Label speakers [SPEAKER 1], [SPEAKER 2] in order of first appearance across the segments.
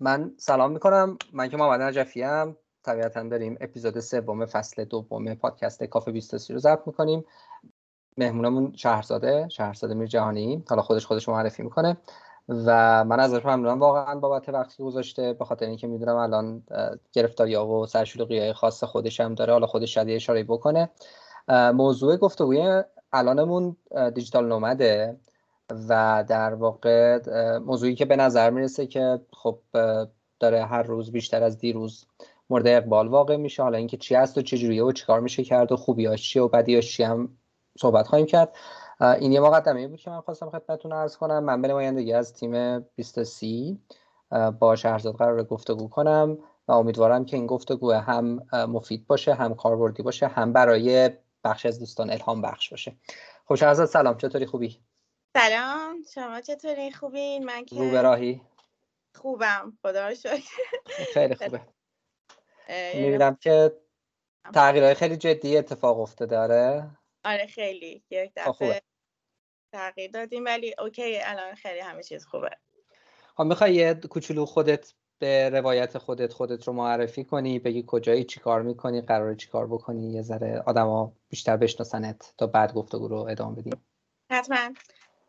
[SPEAKER 1] من سلام می‌کنم. من که محمد نجفی ام. طبیعتا داریم اپیزود سوم فصل دوم پادکست کافه 23 رو ضبط می‌کنیم. مهمونمون شهرزاده شهرزاده میر جهانی. حالا خودش خودش معرفی می‌کنه. و من ازش ممنونم. واقعا بابت وقتی گذاشته به خاطر اینکه می‌دونم الان گرفتاری ها و سرشلوغی های خاص خودش هم داره. حالا خودش شدیه اشاره بکنه. موضوع گفتگوی الانمون دیجیتال نومده و در واقع موضوعی که به نظر می‌رسه که خب داره هر روز بیشتر از دیروز مورد اقبال واقع میشه. حالا اینکه چی هست و چجوریه و چیکار میشه کرد و خوبیاش چیه و بدیاش چی هم صحبت خواهیم کرد. این یه مقدمه بود که من خواستم خدمتتون عرض کنم. من به نمایندگی از تیم 23 با شهرزاد قرار گفتگو کنم و امیدوارم که این گفتگو هم مفید باشه هم کاربردی باشه هم برای بخش از دوستان الهام بخش باشه. خوش سلام. چطوری؟ خوبی؟
[SPEAKER 2] سلام شما چطوری؟ خوبین؟ من که
[SPEAKER 1] رو راهی
[SPEAKER 2] خوبم. خدا رو
[SPEAKER 1] خیلی خوبه. می‌بینم که تغییرهای خیلی جدی اتفاق افتاده
[SPEAKER 2] آره؟ آره خیلی. یک دفعه تغییر دادیم ولی اوکی الان خیلی همه چیز خوبه.
[SPEAKER 1] خب می‌خوای یه کوچولو خودت به روایت خودت خودت رو معرفی کنی بگی کجایی چی کار می‌کنی قراره چی کار بکنی یه ذره آدما بیشتر بشناسنت تا بعد گفتگو رو ادامه بدیم.
[SPEAKER 2] حتما.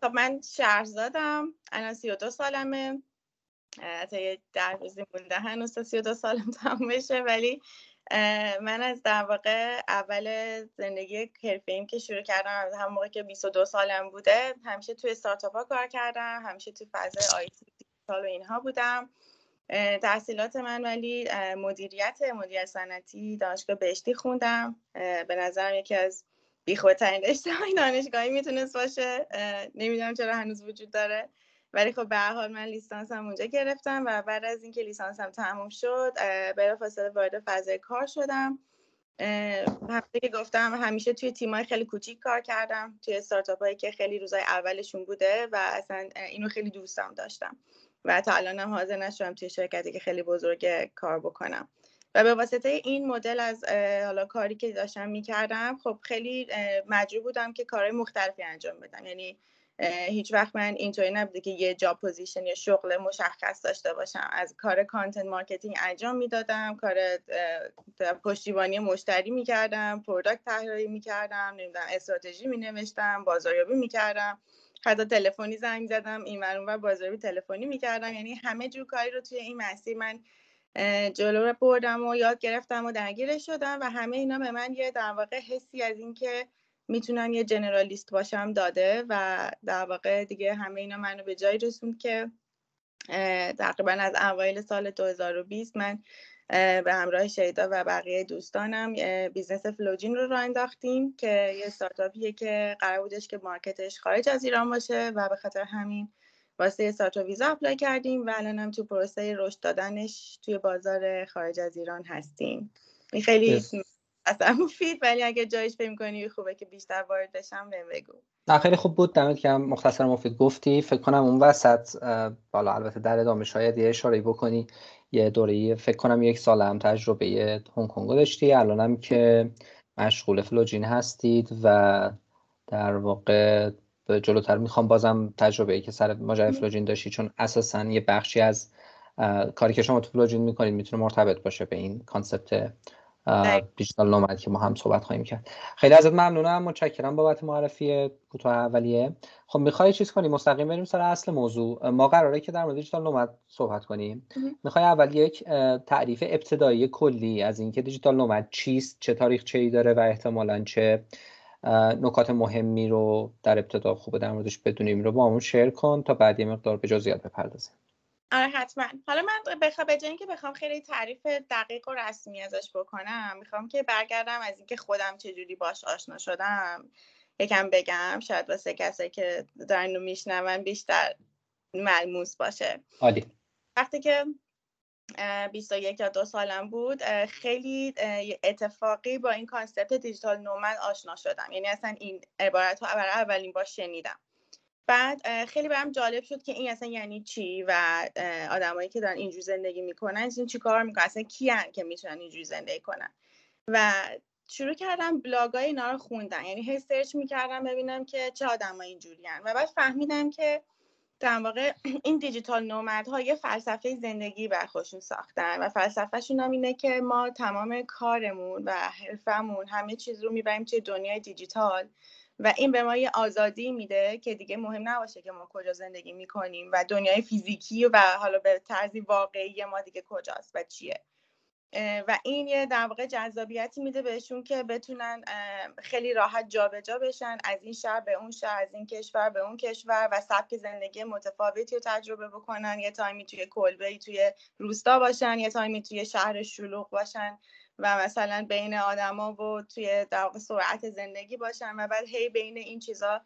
[SPEAKER 2] خب من شهرزادم الان سی و دو سالمه. حتی یه در روزی مونده هنوز سی و دو سالم تموم بشه. ولی من از در واقع اول زندگی ایم که شروع کردم از هم موقع که 22 سالم بوده همیشه توی استارتاپ ها کار کردم همیشه توی فضای آیتی دیجیتال و اینها بودم. تحصیلات من ولی مدیریت مدیر صنعتی دانشگاه بهشتی خوندم. به نظرم یکی از بیخودترین های دانشگاهی می‌تونست باشه. نمی‌دونم چرا هنوز وجود داره. ولی خب به حال من لیسانسم اونجا گرفتم و بعد از اینکه لیسانسم تموم شد فاصله وارد فضای کار شدم. همونطور که گفتم همیشه توی تیمای خیلی کوچیک کار کردم توی استارتاپ هایی که خیلی روزای اولشون بوده و اصلا اینو خیلی دوستم داشتم. و تا الانم حاضر نشدم توی شرکتی که خیلی بزرگ کار بکنم. و به واسطه این مدل از حالا کاری که داشتم می‌کردم خب خیلی مجبور بودم که کارهای مختلفی انجام بدم. یعنی هیچ وقت من اینطوری نبوده که یه job position یا شغل مشخص داشته باشم. از کار content marketing انجام می‌دادم کار پشتیبانی مشتری می‌کردم product طراحی می‌کردم نمی‌دونم استراتژی مینوشتم بازاریابی می‌کردم. حتی تلفنی زنگ زدم این و بازاریابی تلفنی می‌کردم. یعنی همه جور کاری رو توی این مسیر من جلو رو بردم و یاد گرفتم و درگیر شدم و همه اینا به من یه در واقع حسی از اینکه می‌تونم یه generalist باشم داده و در واقع دیگه همه اینا منو به جایی رسوند که تقریبا از اوایل سال 2020 من به همراه شیدا و بقیه دوستانم business فلوجین رو راه انداختیم که یه استارتاپیه که قرار بودش که market ش خارج از ایران باشه و به خاطر همین واسه استارتاپ ویزا اپلای کردیم و الان هم تو پروسه رشد دادنش توی بازار خارج از ایران هستیم. این خیلی اصلا مفید ولی اگه جایش فکر کنی خوبه که بیشتر وارد بشم بهم بگو.
[SPEAKER 1] نه خیلی خوب بود. دمت که مختصر مفید گفتی. فکر کنم اون وسط بالا البته در ادامه شاید یه اشاره بکنی. یه دوره فکر کنم یک سال هم تجربه هنگ کنگ داشتی. الانم که مشغول فلوجین هستید و در واقع جلوتر. می‌خوام بازم تجربه ای که سر ماجرای فلوجین داشتی چون اساسا یه بخشی از کاری که شما تو فلوجین می‌کنید می‌تونه مرتبط باشه به این concept digital nomad که ما هم صحبت خواهیم کرد. خیلی ازت ممنونم. متشکرم بابت معرفی کوتاه اولیه. خب می‌خوای چیز کنیم مستقیم بریم سر اصل موضوع. ما قراره که در مورد digital nomad صحبت کنیم. می‌خوای اول یک تعریف ابتدایی کلی از اینکه digital nomad چیست چه تاریخچه ای داره و احتمالا چه نکات مهمی رو در ابتدا خوبه در موردش بدونیم رو با همون شیر کن تا بعد یه مقدار به جزئیات بپردازیم.
[SPEAKER 2] آره حتما. حالا من بخوام به جای اینکه بخوام خیلی تعریف دقیق و رسمی ازش بکنم می‌خوام که برگردم از اینکه خودم چجوری باش آشنا شدم. یکم بگم شاید واسه کسایی که دارن رو میشنون بیشتر ملموس باشه.
[SPEAKER 1] عالی.
[SPEAKER 2] وقتی که 21 یا دو سالم بود خیلی اتفاقی با این concept digital nomad آشنا شدم. یعنی اصلا این عبارت ها برای اولین بار شنیدم. بعد خیلی برام جالب شد که این اصلا یعنی چی و آدمایی که دارن اینجوری زندگی می‌کنن این چی کار می‌کنن؟ اصلا کیان که می‌تونن اینجوری زندگی کنن؟ و شروع کردم بلاگای اینا رو خوندن. یعنی هی search می‌کردم ببینم که چه آدمایی اینجوریان. و بعد فهمیدم که در واقع این digital nomad ها یه فلسفه زندگی برا خودشون ساختن و فلسفهشون هم اینه که ما تمام کارمون و حرفمون همه چیز رو می‌بریم توی دنیای دیجیتال و این به ما یه آزادی میده که دیگه مهم نباشه که ما کجا زندگی می‌کنیم و دنیای فیزیکی و حالا به طرزی واقعی ما دیگه کجاست و چیه. و این یه در واقع جذابیتی میده بهشون که بتونن خیلی راحت جابجا جا بشن از این شهر به اون شهر از این کشور به اون کشور و سبک زندگی متفاوتی رو تجربه بکنن. یه تایمی توی کلبه توی روستا باشن یه تایمی توی شهر شلوغ باشن و مثلا بین آدما و توی در سرعت زندگی باشن و بعد هی بین این چیزا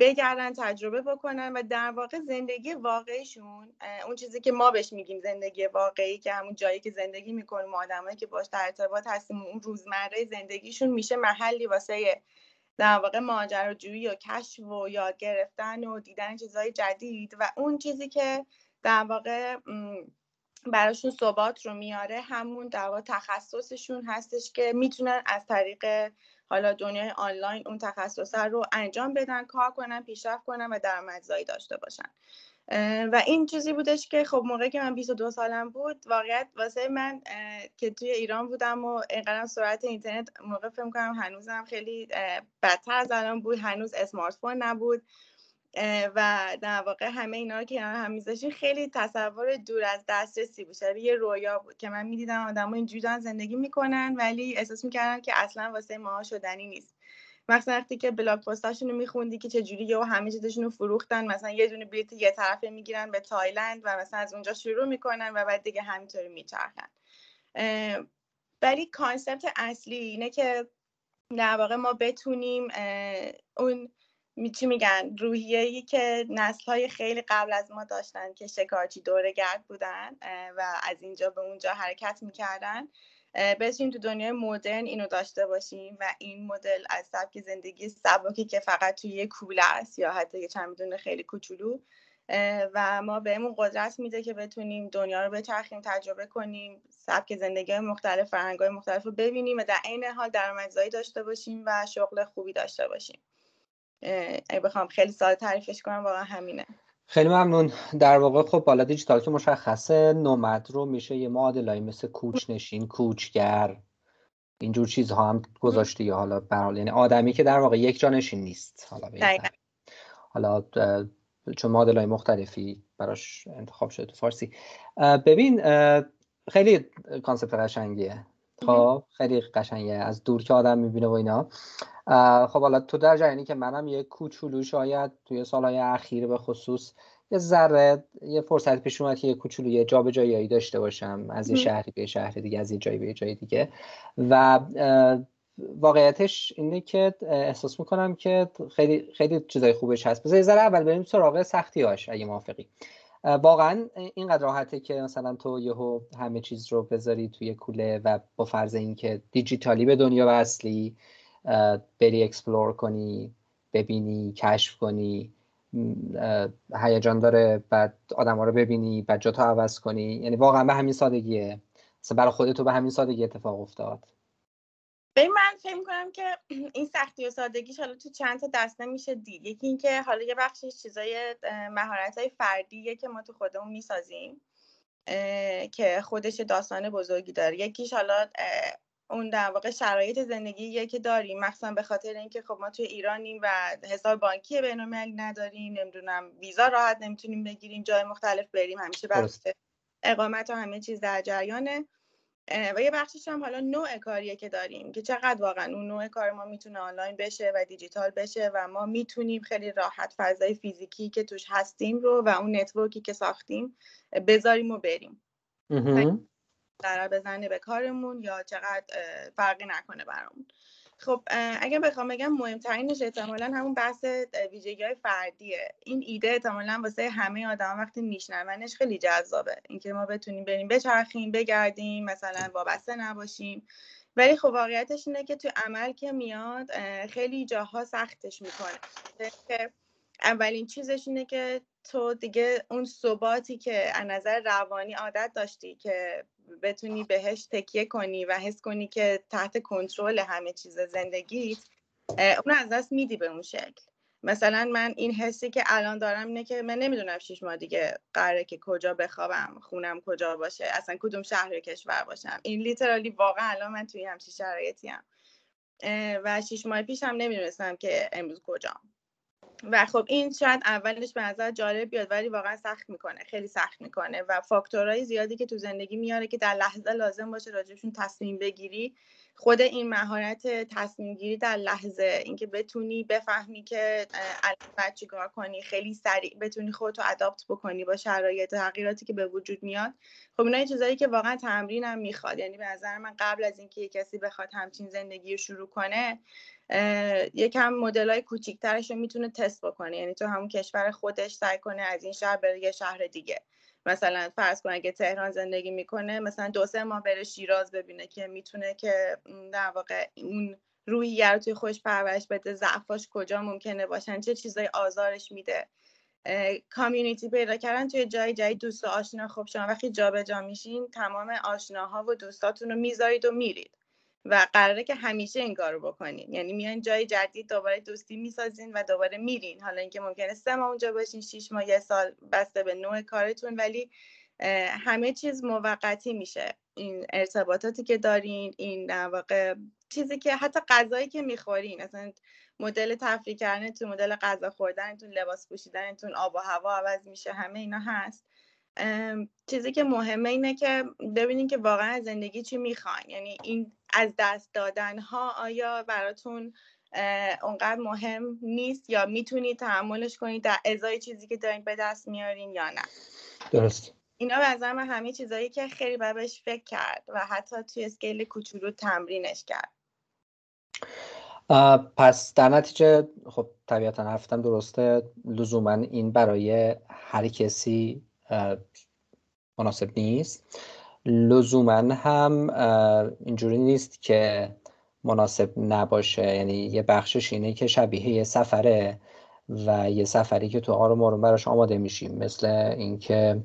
[SPEAKER 2] بگردن تجربه بکنن و در واقع زندگی واقعیشون اون چیزی که ما بهش میگیم زندگی واقعی که همون جایی که زندگی می‌کنیم آدمایی که باش در ارتباط هستیم اون روزمره زندگیشون میشه محلی واسه در واقع ماجراجویی و کشف و یاد گرفتن و دیدن چیزهای جدید و اون چیزی که در واقع براشون ثبات رو میاره همون در واقع تخصصشون هستش که می‌تونن از طریق حالا دنیای آنلاین اون تخصص رو انجام بدن کار کنن پیشرفت کنن و درآمدزایی داشته باشن. و این چیزی بودش که خب موقعی که من 22 سالم بود واقعیت واسه من که توی ایران بودم و اینقدر سرعت اینترنت موقع فکر کنم هنوزم خیلی بدتر از الان بود هنوز اسمارت فون نبود. و در واقع همه اینا رو که هم میذاشین خیلی تصور دور از دسترسی بود. یه رویا بود که من می‌دیدم آدم اینجوری دارن زندگی می‌کنن ولی احساس می‌کردم که اصلا واسه ما شدنی نیست. مثلا وقتی که blog post اشون میخوندی که چجوری یه همه چیزشون رو فروختن مثلا یه دونه بلیت یه طرفه می‌گیرن به تایلند و مثلا از اونجا شروع می‌کنن و بعد دیگه همینطوری میچرخن. ولی concept اصلی اینه که در واقع ما بتونیم اون چی میگن روحیه‌ای که های خیلی قبل از ما داشتن که شکارچی دوره گرد بودن و از اینجا به اونجا حرکت می‌کردن. بتونیم تو دنیای مدرن اینو داشته باشیم و این مدل از سبک زندگی سبکی که فقط توی یه کوله است یا حتی یه چند خیلی کوچولو. و ما بهمون قدرت میده که بتونیم دنیا رو بچرخیم تجربه کنیم سبک زندگی مختلف فرهنگ های مختلف رو ببینیم و در عین حال درآمدزایی داشته باشیم و شغل خوبی داشته باشیم. اگه بخوام خیلی ساده تعریفش کنم واقعا همینه.
[SPEAKER 1] خیلی ممنون. در واقع خب بالا دیجیتال که مشخصه نومد رو میشه یه معادلایی مثل کوچ نشین کوچگر اینجور چیزها هم گذاشته یا حالا برحال یعنی آدمی که در واقع یک جانشین نیست. حالا حالا چون معادل های مختلفی براش انتخاب شده تو فارسی. ببین خیلی کانسپت قشنگیه. خب خیلی قشنگه. از دور که آدم می‌بینه و اینا. خب حالا تو در جریانی که منم یه کوچولو شاید توی سالهای اخیر به خصوص یه ذره یه فرصت پیش اومد که یه کوچولو یه جابجایی داشته باشم از این شهری به شهر دیگه از این جایی به جای دیگه. و واقعیتش اینه که احساس می‌کنم که خیلی خیلی چیزای خوبش هست. بذار ذره اول بریم سراغ سختی هاش اگه موافقی. واقعا اینقدر راحته که مثلا تو یهو همه چیز رو بذاری توی کوله و با فرض اینکه دیجیتالی به دنیا وصلی بری explore کنی ببینی کشف کنی. هیجان داره بعد آدم ها رو ببینی بعد جا عوض کنی. یعنی واقعا به همین سادگیه. مثلا برای خودتو به همین سادگی اتفاق افتاد.
[SPEAKER 2] به من فکر کنم که این سختی و سادگیش حالا تو چند تا دسته میشه دید. یکی اینکه حالا یه بخشش چیزای مهارت های فردیه که ما تو خودمون می‌سازیم که خودش داستان بزرگی داره. یکیش حالا اون در واقع شرایط زندگی که داریم. مخصوصا به خاطر اینکه خب ما توی ایرانیم و حساب بانکی بین‌المللی نداریم نمی‌دونم ویزا راحت نمی‌تونیم بگیریم جای مختلف بریم همیشه بحث اقامت و همه چیز در جریانه. و یه بخشش هم حالا نوع کاریه که داریم که چقدر واقعا اون نوع کار ما می‌تونه آنلاین بشه و دیجیتال بشه و ما می‌تونیم خیلی راحت فضای فیزیکی که توش هستیم رو و اون network ی که ساختیم بذاریم و بریم. ضرر بزنه به کارمون یا چقدر فرقی نکنه برامون. خب اگر بخوام بگم مهمترینش احتمالا همون بحث ویژگی های فردیه. این ایده احتمالا واسه همه آدم وقتی میشنونش خیلی جذابه. اینکه ما بتونیم بریم بچرخیم بگردیم مثلا وابسته نباشیم. ولی خب واقعیتش اینه که تو عمل که میاد خیلی جاها سختش می‌کنه. اولین چیزش اینه که تو دیگه اون ثباتی که از نظر روانی عادت داشتی که بتونی بهش تکیه کنی و حس کنی که تحت کنترل همه چیز زندگیت اون از دست میدی به اون شکل. مثلا من این حسی که الان دارم اینه که من نمی‌دونم شیش ماه دیگه قراره که کجا بخوابم خونم کجا باشه اصلا کدوم شهر کشور باشم. این لیترالی واقعا الان من توی همچین شرایطی هم و شیش ماه پیش هم نمی‌دونستم که امروز کجام. و خب این شاید اولش به نظر جالب بیاد ولی واقعا سخت می‌کنه خیلی سخت می‌کنه و فاکتورهای زیادی که تو زندگی میاره که در لحظه لازم باشه راجبشون تصمیم بگیری خود این مهارت تصمیم گیری در لحظه اینکه بتونی بفهمی که الان باید چیکار کنی خیلی سریع بتونی خودتو اداپت بکنی با شرایط تغییراتی که به وجود میاد. خب اینا چیزایی که واقعا تمرین هم می‌خواد. یعنی به نظر من قبل از اینکه کسی بخواد همچین زندگی رو شروع کنه یکم مدل های کوچیکترش رو می‌تونه تست بکنه. یعنی تو همون کشور خودش سعی کنه از این شهر بره یه شهر دیگه. مثلا فرض کن اگه تهران زندگی می‌کنه مثلا دو سه ماه بره شیراز ببینه که می‌تونه که در واقع اون روحیه رو توی خوش پرورش بده. ضعفاش کجا ممکنه باشن؟ چه چیزای آزارش میده؟ کامیونیتی پیدا کردن توی جای جدید دوست و آشنا. خب شما وقتی جابجا میشین تمام آشناها و دوستاتون رو می‌ذارید و میرید. و قراره که همیشه این کارو بکنین. یعنی میان جای جدید دوباره دوستی می‌سازین و دوباره میرین. حالا اینکه ممکنه سه ماه اونجا باشین شیش ماه یه سال بسته به نوع کارتون ولی همه چیز موقتی میشه. این ارتباطاتی که دارین این واقع چیزی که حتی غذایی که می‌خورین. مثلا مدل تفریح کردنتون مدل غذا خوردنتون لباس پوشیدنتون آب و هوا عوض میشه همه اینا هست. چیزی که مهمه اینه که ببینین که واقعا زندگی چی می‌خواین. یعنی این از دست دادن ها آیا براتون اونقدر مهم نیست یا می‌تونید تحملش کنید در ازای چیزی که دارین به دست میارین یا نه؟
[SPEAKER 1] درست.
[SPEAKER 2] اینا به نظر من همه چیزایی که خیلی بهش فکر کرد و حتی توی اسکیل کوچولو تمرینش کرد.
[SPEAKER 1] پس در نتیجه خب طبیعتا حرفتم درسته لزوما این برای هر کسی مناسب نیست. لزوما هم اینجوری نیست که مناسب نباشه. یعنی یه بخشش اینه که شبیه یه سفره و یه سفری که تو آروم آروم براش آماده میشیم. مثل اینکه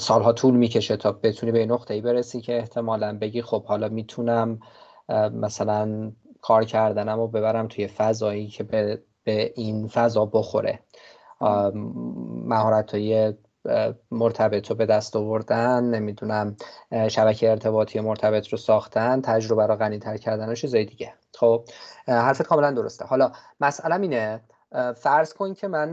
[SPEAKER 1] سالها طول می‌کشه تا بتونی به نقطه ای برسی که احتمالا بگی خب حالا می‌تونم مثلا کار کردنم و ببرم توی فضایی که به, به این فضا بخوره. مهارت های مرتبط رو به دست آوردن نمی‌دونم شبکه ارتباطی مرتبط رو ساختن تجربه رو غنی تر کردن و چیزای دیگه. خب حرفت کاملا درسته. حالا مسئله اینه فرض کن که من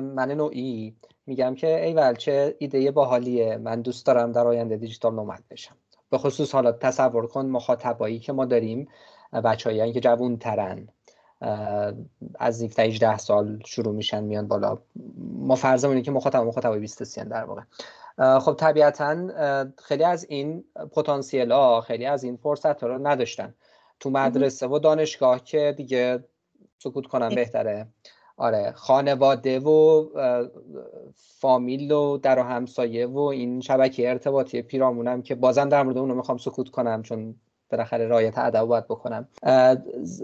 [SPEAKER 1] من نوعی میگم که ای چه ایده باحالیه. من دوست دارم در آینده دیجیتال نومد بشم. به خصوص حالا تصور کن مخاطبایی که ما داریم بچه‌ای که جوون ترن از 17 18 سال شروع میشن میان بالا. ما فرضمون اینه که مخاطب مخاطب 20 سین در واقع. خب طبیعتا خیلی از این پتانسیل ها خیلی از این فرصت ها رو نداشتن. تو مدرسه و دانشگاه که دیگه سکوت کنم بهتره. آره خانواده و فامیل و در و همسایه و این شبکه ارتباطی پیرامونم که بازم در مورد اونو می‌خوام سکوت کنم چون بالاخره رایت ادب باید بکنم.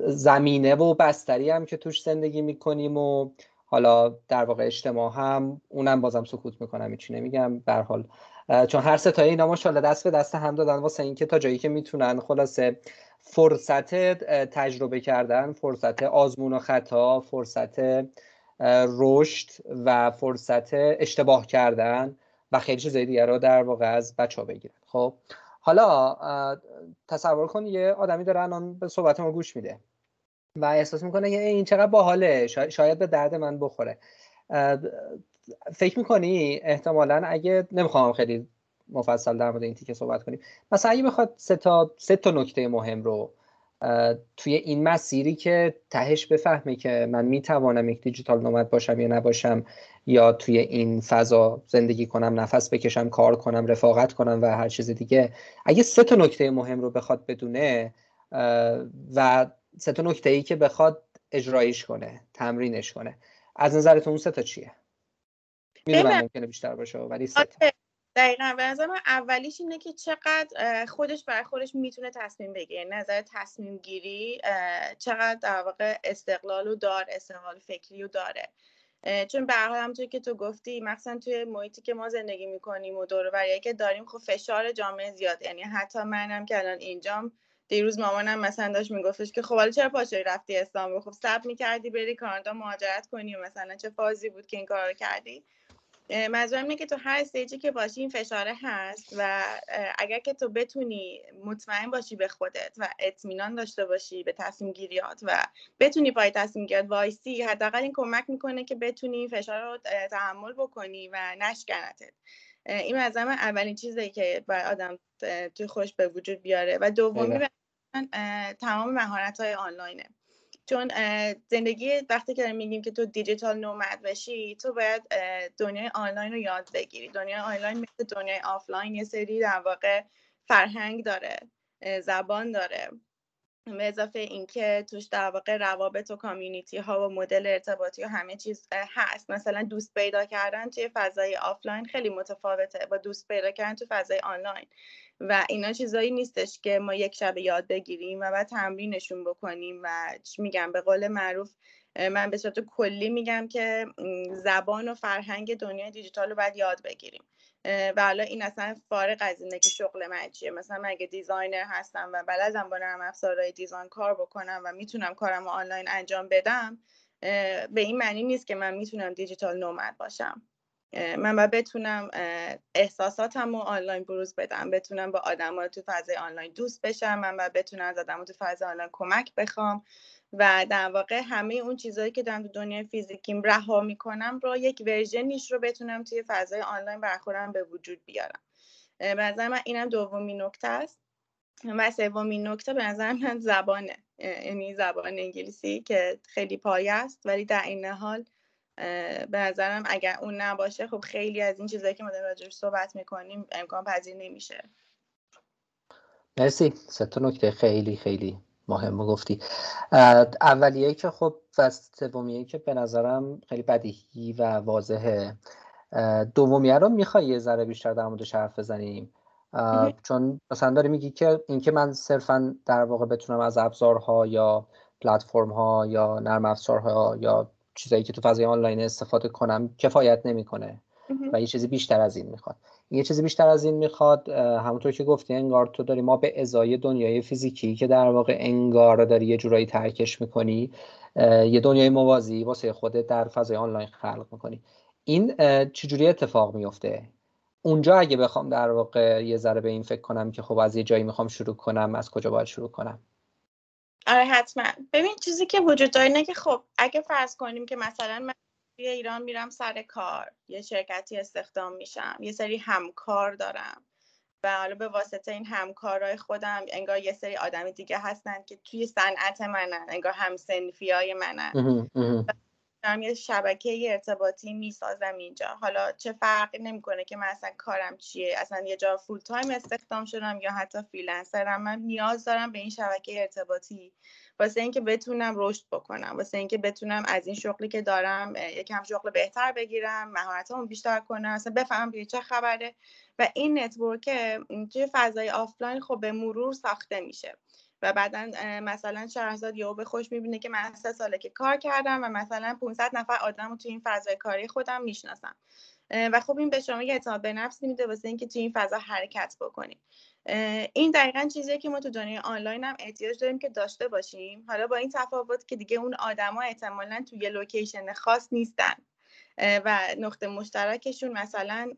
[SPEAKER 1] زمینه و بستری هم که توش زندگی می‌کنیم و حالا در واقع اجتماع هم اونم بازم سکوت می‌کنم هیچی نمیگم. به حال چون هر ستایی اینا ماشاءالله دست به دست هم دادن واسه اینکه تا جایی که می‌تونن خلاصه فرصت تجربه کردن فرصت آزمون و خطا فرصت رشد و فرصت اشتباه کردن و خیلی چیزای دیگه رو در واقع از بچه ها بگیرن. خب؟ حالا تصور کن یه آدمی داره الان به صحبت ما گوش میده و احساس می‌کنه که این چقدر باحاله شاید به درد من بخوره. فکر می‌کنی احتمالا اگه نمی‌خوام خیلی مفصل در مورد این تیکه صحبت کنیم مثلا اگه بخواد سه تا سه تا نکته مهم رو توی این مسیری که تهش بفهمه که من می‌توانم یک دیجیتال نومد باشم یا نباشم یا توی این فضا زندگی کنم نفس بکشم کار کنم رفاقت کنم و هر چیز دیگه. اگه سه تا نکته مهم رو بخواد بدونه و سه تا نکته ای که بخواد اجرایش کنه تمرینش کنه از نظرتون اون سه تا چیه؟ می‌دونم ممکنه بیشتر باشه ولی سه تا.
[SPEAKER 2] دقیقا. به نظر من اولیش اینه که چقدر خودش برای خودش می‌تونه تصمیم بگیره. یعنی نظر تصمیم گیری چقدر در واقع استقلال و دار استقلال فکری و داره چون به حال همونطور که تو گفتی مثلا توی محیطی که ما زندگی می‌کنیم و دور که داریم خب فشار جامعه زیاد. یعنی حتی منم که الان اینجام دیروز مامانم مثلا داشت میگفتش که خب حالا چرا پاشوی رفتی اسلام خب صبر می‌کردی بری کانادا مهاجرت کنی و مثلا چه فازی بود که این کار رو کردی؟ منظورم اینه که تو هر استیجی که باشی این فشاره هست و اگر که تو بتونی مطمئن باشی به خودت و اطمینان داشته باشی به تصمیم گیریات و بتونی پای تصمیم گیریات وایسی حداقل این کمک می‌کنه که بتونی این فشار رو تحمل بکنی و نشکنتت. این از اولین چیزی که باید آدم توی خودش به وجود بیاره. و دومی تمام مهارت های آنلاینه. چون زندگی وقتی که میگیم که تو digital nomad بشی تو باید دنیای آنلاین رو یاد بگیری. دنیای آنلاین مثل دنیای آفلاین یه سری در واقع فرهنگ داره زبان داره. به اضافه اینکه توش در واقع روابط و community ها و مدل ارتباطی و همه چیز هست. مثلا دوست پیدا کردن توی فضای آفلاین خیلی متفاوته. با دوست پیدا کردن تو فضای آنلاین. و اینا چیزایی نیستش که ما یک شب یاد بگیریم و بعد تمرینشون بکنیم و میگم به قول معروف من به صورت کلی میگم که زبان و فرهنگ دنیای دیجیتال رو باید یاد بگیریم. و حالا این اصلا فارغ از اینه که شغل من چیه مثلا من اگه designer هستم و بلدم با نرم افزارهای design کار بکنم و می‌تونم کارم رو آنلاین انجام بدم به این معنی نیست که من می‌تونم digital nomad باشم. من باید بتونم احساساتم رو آنلاین بروز بدم بتونم با آدم تو فضای آنلاین دوست بشم من باید بتونم از آدم تو فضای آنلاین کمک بخوام و در واقع همه اون چیزهایی که دارم تو دنیای فیزیکیم رها می‌کنم رو یک version یش رو بتونم توی فضای آنلاین برخورم به وجود بیارم. به نظر من اینم دومین نکته است و سومین نکته به نظر من زبانه. یعنی زبان انگلیسی که خیلی پایه است ولی در این حال به نظرم اگر اون نباشه خب خیلی از این چیزهایی که ما داریم راجعش صحبت می‌کنیم امکان پذیر نمیشه.
[SPEAKER 1] مرسی. سه تا نکته خیلی خیلی مهم گفتی. اولیه که خب و سومیه که به نظرم خیلی بدیهی و واضحه. دومیه رو می‌خوای یه ذره بیشتر در موردش حرف بزنیم؟ چون مثلا داری میگی که اینکه من صرفا در واقع بتونم از ابزارها یا پلتفرم ها یا نرم افزارها یا چیزایی که تو فضای آنلاین استفاده کنم کفایت نمی‌کنه و یه چیزی بیشتر از این می‌خواد. یه چیزی بیشتر از این می‌خواد همونطور که گفتی انگار تو داری ما به ازای دنیای فیزیکی که در واقع انگار داری یه جورایی ترکش می‌کنی یه دنیای موازی واسه خودت در فضای آنلاین خلق می‌کنی. این چجوری اتفاق میفته اونجا اگه بخوام در واقع یه ذره به این فکر کنم که خب از یه جایی می‌خوام شروع کنم از کجا باید شروع کنم؟
[SPEAKER 2] آره حتما. ببین چیزی که وجود داره اینه که خب اگه فرض کنیم که مثلا من توی ایران میرم سر کار یه شرکتی استخدام میشم یه سری همکار دارم و حالا به واسطه این همکارای خودم انگار یه سری آدم دیگه هستن که توی صنعت منن انگار هم سنفی های منن دارم یه شبکه ارتباطی می‌سازم اینجا. حالا چه فرقی نمی‌کنه که من اصلا کارم چیه؟ اصلا یه جا full-time استخدام شدم یا حتی freelancer م من نیاز دارم به این شبکه ارتباطی. واسه اینکه بتونم رشد بکنم واسه اینکه بتونم از این شغلی که دارم یکم شغل بهتر بگیرم مهارتامو بیشتر کنم اصلا بفهمم که چه خبره. و این network توی فضای آفلاین خب به مرور ساخته میشه. و بعدا مثلا شهرزاد یهو به خوش می‌بینه که من سه ساله که کار کردم و مثلا 500 نفر آدم رو توی این فضای کاری خودم می‌شناسم. و خب این به شما یه اعتماد به نفس میده واسه اینکه توی این فضا حرکت بکنیم این دقیقا چیزیه که ما تو دنیای آنلاین هم احتیاج داریم که داشته باشیم. حالا با این تفاوت که دیگه اون آدما احتمالا توی یه لوکیشن خاص نیستن. و نقطه مشترکشون مثلا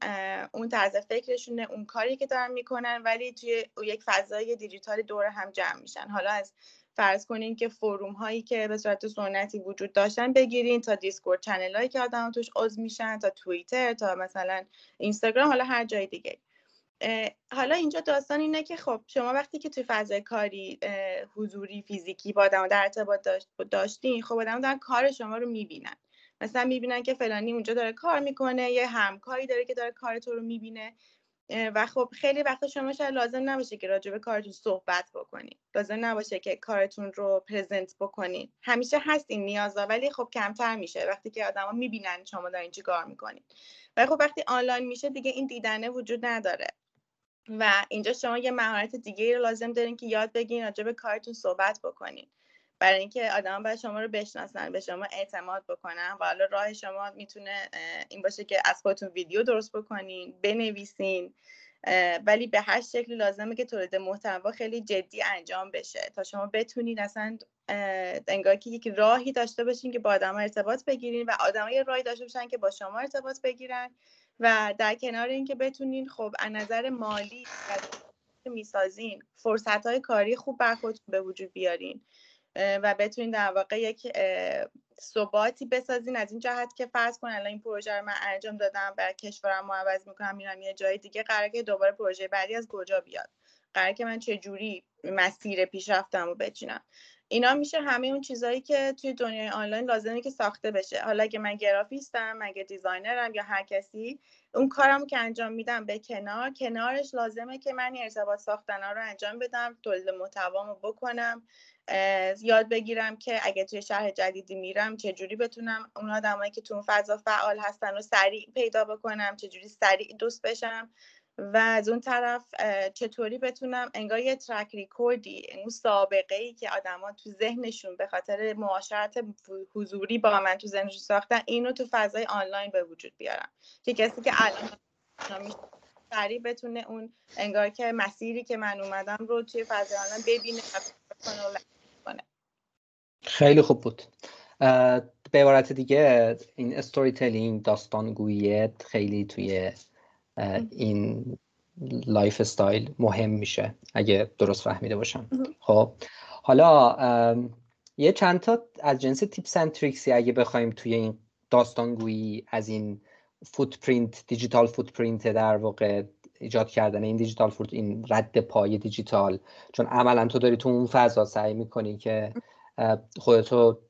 [SPEAKER 2] اون طرز فکرشونه اون کاری که دارن می‌کنن ولی توی یک فضای دیجیتال دور هم جمع میشن. حالا از فرض کنین که forum هایی که به صورت سنتی وجود داشتن بگیرین تا Discord channel هایی که آدم توش عضو میشن تا توییتر تا مثلا Instagram حالا هر جای دیگه. حالا اینجا داستان اینه که خب شما وقتی که توی فضای کاری حضوری فیزیکی با آدم در ارتباط داشتین خب آدم دارن کار شما رو می‌بینن. مثلا می‌بینن که فلانی اونجا داره کار می‌کنه یه همکاری داره که داره کار تو رو می‌بینه. و خب خیلی وقت شما شاید لازم نباشه که راجع به کارتون صحبت بکنید لازم نباشه که کارتون رو present بکنید همیشه هست این نیازا ولی خب کمتر میشه. وقتی که آدما می‌بینن شما دارین چی کار می‌کنید و خب وقتی آنلاین میشه دیگه این دیدنه وجود نداره. و اینجا شما یه مهارت دیگه رو لازم دارین که یاد بگیرین راجع به کارتون صحبت بکنید برای اینکه آدم باید شما رو بشناسن به شما اعتماد بکنن و حالا راه شما می‌تونه این باشه که از خودتون ویدیو درست بکنین بنویسین ولی به هر شکلی لازمه که تولید محتوا خیلی جدی انجام بشه تا شما بتونید اصلا انگار که یک راهی داشته باشین که با آدم ارتباط بگیرین و آدم راهی داشته باشن که با شما ارتباط بگیرن و در کنار اینکه بتونین خب از نظر مالی می‌سازین فرصت های کاری خوب برا خودتون به وجود بیارین. و بتونین در واقع یک ثباتی بسازین از این جهت که فرض کن الان این پروژه رو من انجام دادم بعد کشورمو عوض می‌کنم میرم یه جای دیگه قراره که دوباره پروژه بعدی از کجا بیاد؟ قراره که من چه جوری مسیر پیشرفتم رو بچینم؟ اینا میشه همه اون چیزهایی که توی دنیای آنلاین لازمه که ساخته بشه. حالا اگه من گرافیستم اگه designer م یا هر کسی اون کارم که انجام میدم به کنار. کنارش لازمه که من ارتباط ساختن ها رو انجام بدم تولید محتوامو بکنم. یاد بگیرم که اگه توی شهر جدیدی میرم چجوری بتونم اون آدمایی که تو اون فضا فعال هستن رو سریع پیدا بکنم چجوری سریع دوست بشم و از اون طرف چطوری بتونم انگار یه ترک ریکوردی اون سابقه ای که آدما تو ذهنشون به خاطر معاشرت حضوری با من تو ذهنشون ساختن اینو تو فضای آنلاین به وجود بیارم. که کسی که الان سریع بتونه اون انگار که مسیری که من اومدم رو توی فضای آنلاین ببینه کنه
[SPEAKER 1] خیلی خوب بود. به عبارت دیگه این storytelling داستانگویی خیلی توی این lifestyle مهم میشه اگه درست فهمیده باشم. خب. حالا یه چند تا از جنس tips and tricks ی اگه بخوایم توی این داستانگویی از این footprint digital footprint در واقع ایجاد کردن این digital foot این رد پای دیجیتال چون عملا تو داری تو اون فضا سعی می‌کنی که خودتو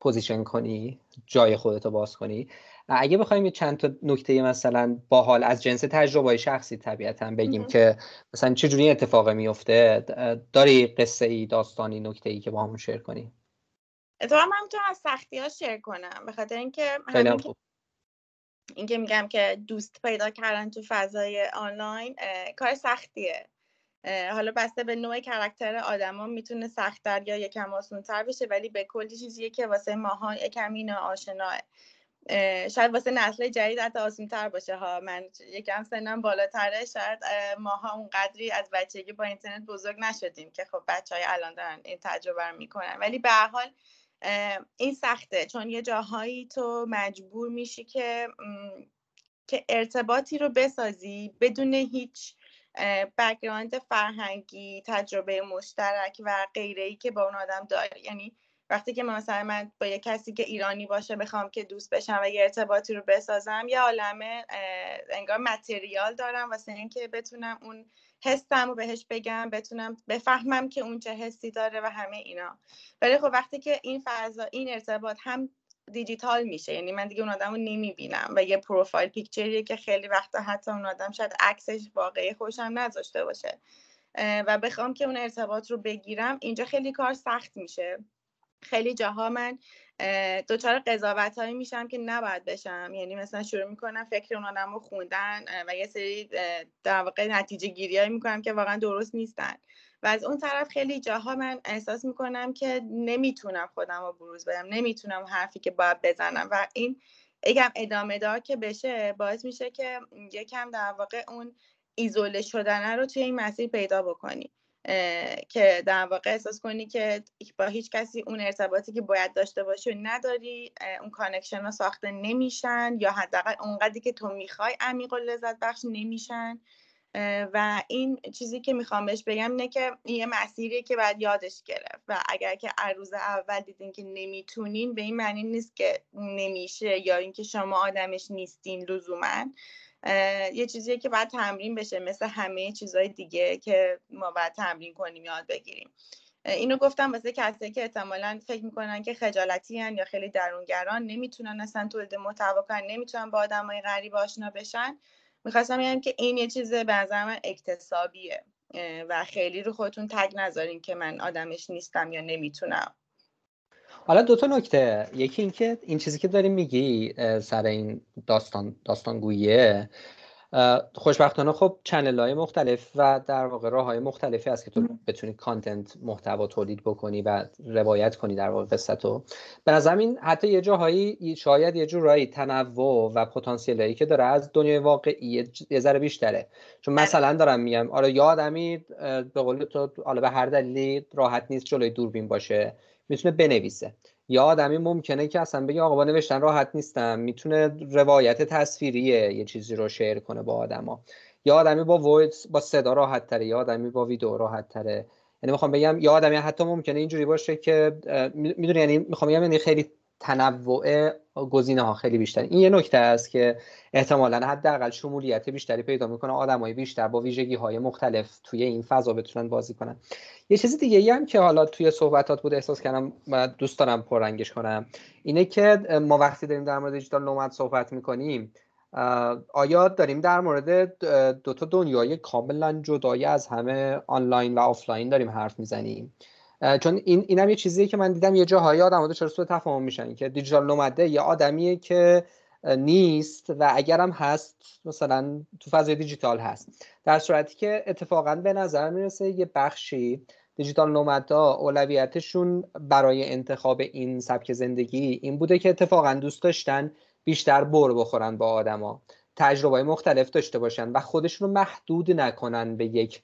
[SPEAKER 1] position کنی جای خودتو باز کنی. اگه بخوایم یه چند تا نکته مثلا باحال از جنس تجربه شخصی طبیعتا بگیم که مثلا چه جوری اتفاق میفته داری قصه ای داستانی نکته ای که با همون شیر کنی؟
[SPEAKER 2] اتفاقا من می‌تونم از سختی ها شیر کنم. به خاطر اینکه اینکه میگم که دوست پیدا کردن تو فضای آنلاین کار سختیه. حالا بسته به نوع کرکتر آدما می‌تونه سختتر یا یکم آسونتر بشه ولی به کلی چیزیه که واسه ماها یکم این آشناه شاید واسه نسل جدید حتی آسون تر باشه. ها من یکم سنم بالاتره شاید ماها اون قدری از بچگی با اینترنت بزرگ نشدیم که خب بچه های الان دارن این تجربه رو می‌کنن. ولی به حال این سخته. چون یه جاهایی تو مجبور میشی که که ارتباطی رو بسازی بدون هیچ background فرهنگی تجربه مشترک و غیره ای که با اون آدم داری. یعنی وقتی که مثلا من با یه کسی که ایرانی باشه بخوام که دوست بشم و یه ارتباطی رو بسازم یه عالمه انگار متریال دارم واسه اینکه بتونم اون حسم رو بهش بگم بتونم بفهمم که اون چه حسی داره و همه اینا. ولی خب وقتی که این فضا این ارتباط هم دیجیتال میشه. یعنی من دیگه اون آدم رو نمی‌بینم و یه پروفایل پیکچریه که خیلی وقتا حتی اون آدم شاید عکسش واقعی خوشم نذاشته باشه. و بخوام که اون ارتباط رو بگیرم اینجا خیلی کار سخت میشه. خیلی جاها من دچار قضاوت هایی میشم که نباید بشم. یعنی مثلا شروع می‌کنم فکر اون آدم رو خوندن و یه سری در واقع نتیجه گیری هایی می‌کنم که واقعا درست نیستن. و از اون طرف خیلی جاها من احساس می‌کنم که نمی‌تونم خودم رو بروز بدم نمی‌تونم حرفی که باید بزنم و این یکم ادامه دار که بشه باعث میشه که یکم در واقع اون ایزوله شدنه رو توی این مسیر پیدا بکنی که در واقع احساس کنی که با هیچ کسی اون ارتباطی که باید داشته باشی و نداری اون connection ها ساخته نمیشن یا حداقل اونقدری که تو می‌خوای عمیق و لذت بخش نمیشن. و این چیزی که می‌خوام بهش بگم اینه که یه مسیریه که باید یادش گرفت و اگر که روز اول دیدین که نمی‌تونین به این معنی نیست که نمیشه یا اینکه شما آدمش نیستین لزوما. یه چیزیه که باید تمرین بشه مثل همه چیزهای دیگه که ما باید تمرین کنیم یاد بگیریم. اینو گفتم واسه کسایی که احتمالا فکر می‌کنن که خجالتی هن یا خیلی درونگران نمی‌تونن اصلا تولید محتوا کنن نمی‌تونن با آدمای غریب آشنا بشن. می‌خواستم بگم که این یه چیز به نظر من اکتسابیه و خیلی رو خودتون تگ نذارین که من آدمش نیستم یا نمی‌تونم.
[SPEAKER 1] حالا دو تا نکته. یکی اینکه این چیزی که داری میگی سر این داستان داستانگوییه خوشبختانه خب چنل های مختلف و در واقع راه های مختلفی هست که تو بتونی کانتنت محتوا تولید بکنی و روایت کنی در واقع قصه رو به نظر این حتی یه جاهایی شاید یه جورایی تنوع و پتانسیل هایی که داره از دنیای واقعی یه ذره بیشتره. چون بله. مثلا دارم میگم آره یه آدمی به قول تو حالا به هر دلیلی راحت نیست جلوی دوربین باشه می‌تونه بنویسه. یا آدمی ممکنه که اصلا بگه آقا با نوشتن راحت نیستم می‌تونه روایت تصویریه یه چیزی رو شیر کنه با آدما. یا آدمی با وایس با صدا راحت تره یا آدمی با ویدیو راحت تره. یعنی می‌خوام بگم یا آدمی حتی ممکنه اینجوری باشه که می‌دونی یعنی می‌خوام بگم یعنی خیلی تنوع گزینه ها خیلی بیشتر. این یه نکته است که احتمالا حداقل شمولیت بیشتری پیدا می‌کنه آدمای بیشتر با ویژگی های مختلف توی این فضا بتونن بازی کنن. یه چیز دیگه ای هم که حالا توی صحبتات بود احساس کردم و دوست دارم پررنگش کنم اینه که ما وقتی داریم در مورد دیجیتال نومد صحبت می‌کنیم آیا داریم در مورد دو تا دنیای کاملا جدای از همه آنلاین و آفلاین داریم حرف می‌زنیم؟ چون این اینم یه چیزیه که من دیدم یه جاهای آدم چرا سوء تفاهم میشن که digital nomad ه یه آدمیه که نیست و اگرم هست مثلا تو فضای دیجیتال هست. در صورتی که اتفاقا به نظر می‌رسه یه بخشی digital nomad ا اولویتشون برای انتخاب این سبک زندگی این بوده که اتفاقا دوست داشتن بیشتر بر بخورن با آدما. تجربه مختلف داشته باشن و خودشون رو محدود نکنن به یک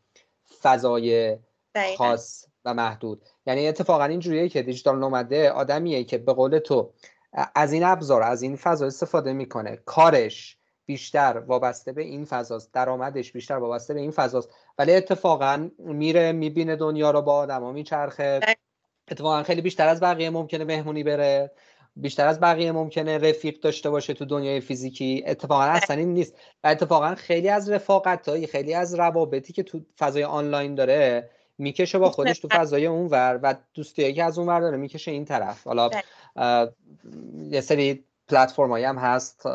[SPEAKER 1] فضای خاص. و محدود. یعنی اتفاقا اینجوریه که دیجیتال نومده آدمیه که به قول تو از این ابزار از این فضا استفاده می‌کنه. کارش بیشتر وابسته به این فضاست درآمدش بیشتر وابسته به این فضاست. ولی اتفاقا میره می‌بینه دنیا رو با آدما میچرخه. اتفاقا خیلی بیشتر از بقیه ممکنه مهمونی بره. بیشتر از بقیه ممکنه رفیق داشته باشه تو دنیای فیزیکی. اتفاقا اصلا این نیست. و اتفاقا خیلی از رفاقت خیلی از روابطی که تو فضای آنلاین داره می‌کشه با خودش تو فضای اونور و دوستی که از اونور داره می‌کشه این طرف. حالا بله. یه سری پلتفرم هم هست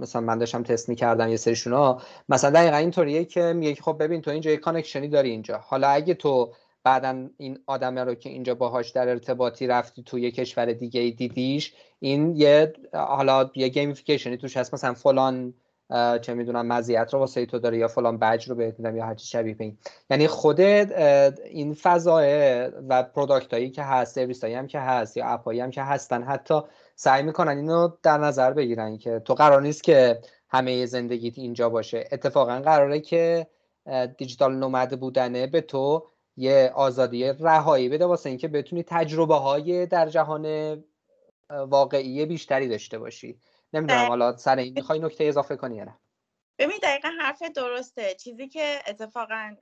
[SPEAKER 1] مثلا من داشتم تست می‌کردم یه سریشون ها مثلا دقیقا اینطوریه که میگه خب ببین تو اینجا یه connection ی داری اینجا. حالا اگه تو بعدا این آدم رو که اینجا باهاش در ارتباطی رفتی تو یه کشور دیگه دیدیش این یه حالا یه gamification ی توش هست مثلا فلان چه می‌دونم مزیت رو واسه تو داره یا فلان بج رو بهت میدم یا هر چی شبیه به این. یعنی خود این فضا و product هایی که هست سرویس هایی هم که هست یا app هم که هستن حتی سعی می‌کنن اینو در نظر بگیرن که تو قرار نیست که همه زندگیت اینجا باشه. اتفاقا قراره که دیجیتال نومد بودنه به تو یه آزادی رهایی بده واسه اینکه بتونی تجربه های در جهان واقعی بیشتری داشته باشی. نمی‌دونم حالا سر این می‌خوای نکته اضافه کنی یا نه؟
[SPEAKER 2] ببین دقیقا حرف درسته. چیزی که اتفاقا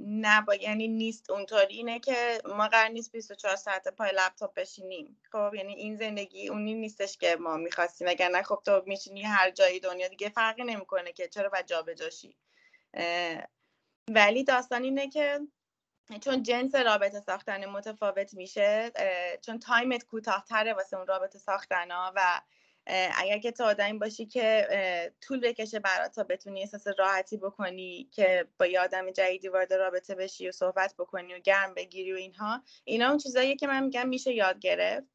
[SPEAKER 2] نبا یعنی نیست اونطوری اینه که ما قرار نیست 24 ساعت پای لپتاپ بشینیم. خب یعنی این زندگی اونی نیستش که ما می‌خواستیم. اگر نه خب تو میشینی هر جایی دنیا دیگه فرقی نمی‌کنه که چرا باید جابجاشی. ولی داستان اینه که چون جنس رابطه ساختن متفاوت میشه چون تایمت کوتاهتره واسه اون رابطه ساختن ها و اگر که تو آدمی باشی که طول بکشه برات تا بتونی احساس راحتی بکنی که با یه آدم جدیدی وارد رابطه بشی و صحبت بکنی و گرم بگیری و اینها اینا اون چیزاییه که من میگم میشه یاد گرفت.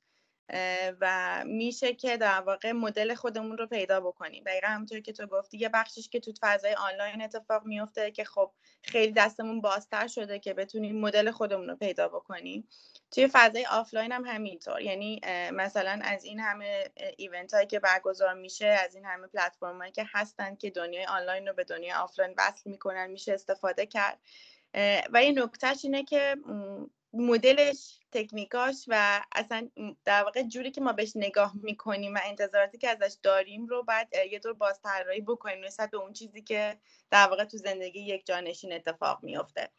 [SPEAKER 2] و میشه که در واقع مدل خودمون رو پیدا بکنیم. دقیقا همونطور که تو گفتی یه بخشش که تو فضای آنلاین اتفاق میفته که خب خیلی دستمون بازتر شده که بتونیم مدل خودمون رو پیدا بکنیم. توی فضای آفلاین هم همینطور. یعنی مثلا از این همه event هایی که برگزار میشه از این همه پلتفرم که هستن که دنیای آنلاین رو به دنیای آفلاین وصل می‌کنن میشه استفاده کرد. و یه نکتهش اینه که مدلش تکنیکاش و اصلا در واقع جوری که ما بهش نگاه می‌کنیم و انتظاراتی که ازش داریم رو باید یه دور بازطراحی بکنیم نسبت به اون چیزی که در واقع تو زندگی یک جانشین اتفاق میفته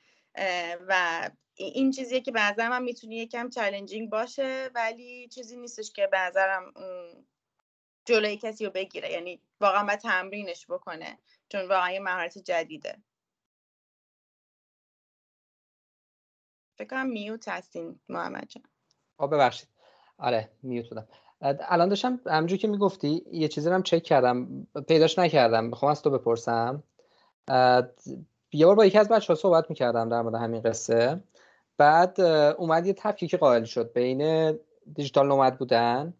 [SPEAKER 2] و این چیزیه که به نظر من می‌تونه یکم چالنجینگ باشه ولی چیزی نیستش که به نظرم جلوی کسی رو بگیره. یعنی واقعا باید تمرینش بکنه چون واقعا یه مهارت جدیده. فکر کنم میوت هستین محمد جان.
[SPEAKER 1] ببخشید. آره میوت بودم. الان داشتم همونجور که می‌گفتی یه چیزی رو هم چک کردم پیداش نکردم. بخوام از تو بپرسم. یه بار با یکی از بچه ها صحبت می‌کردم در مورد همین قصه. بعد اومد یه تفکیک قائل شد بین دیجیتال نومد بودن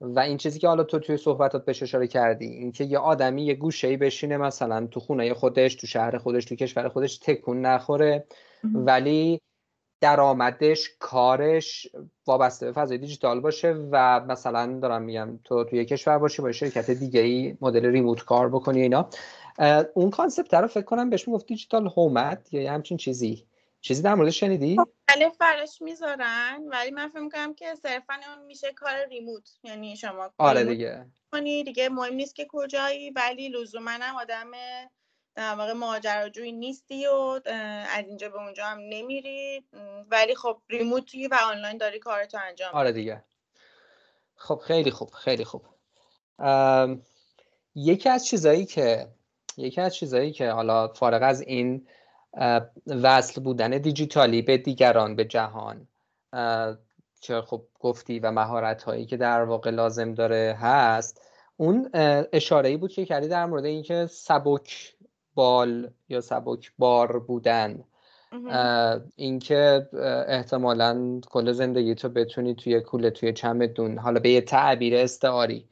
[SPEAKER 1] و این چیزی که حالا تو توی صحبتات بهش اشاره کردی. اینکه یه آدمی یه گوشه ای بشینه مثلا تو خونه خودش تو شهر خودش تو کشور خودش تکون نخوره. ولی درآمدش کارش وابسته به فضای دیجیتال باشه و مثلا دارم میگم تو توی کشور باشی با شرکت دیگه ای مدل ریموت کار بکنی اینا. اون concept رو فکر کنم بهش می‌گفت digital homad یا همچین چیزی. چیزی در مورد شنیدی؟
[SPEAKER 2] بله فرش می‌ذارن ولی من فکر می‌کنم که صرفا اون میشه کار remote. یعنی شما
[SPEAKER 1] آره دیگه.
[SPEAKER 2] کنی دیگه مهم نیست که کجایی ولی لزوما هم آدم در واقع ماجراجویی نیستی و از اینجا به اونجا هم نمیری. ولی خب remote ی و آنلاین داری کارتو انجام
[SPEAKER 1] آره دیگه. خب خیلی خوب خیلی خوب. یکی از چیزایی که یکی از چیزایی که حالا فارغ از این وصل بودن دیجیتالی به دیگران به جهان که خب گفتی و مهارت هایی که در واقع لازم داره هست اون اشاره ای بود که کردی در مورد اینکه سبک بال یا سبک بار بودن اینکه احتمالا کل زندگی تو بتونی توی کوله توی چمدون حالا به یه تعبیر استعاری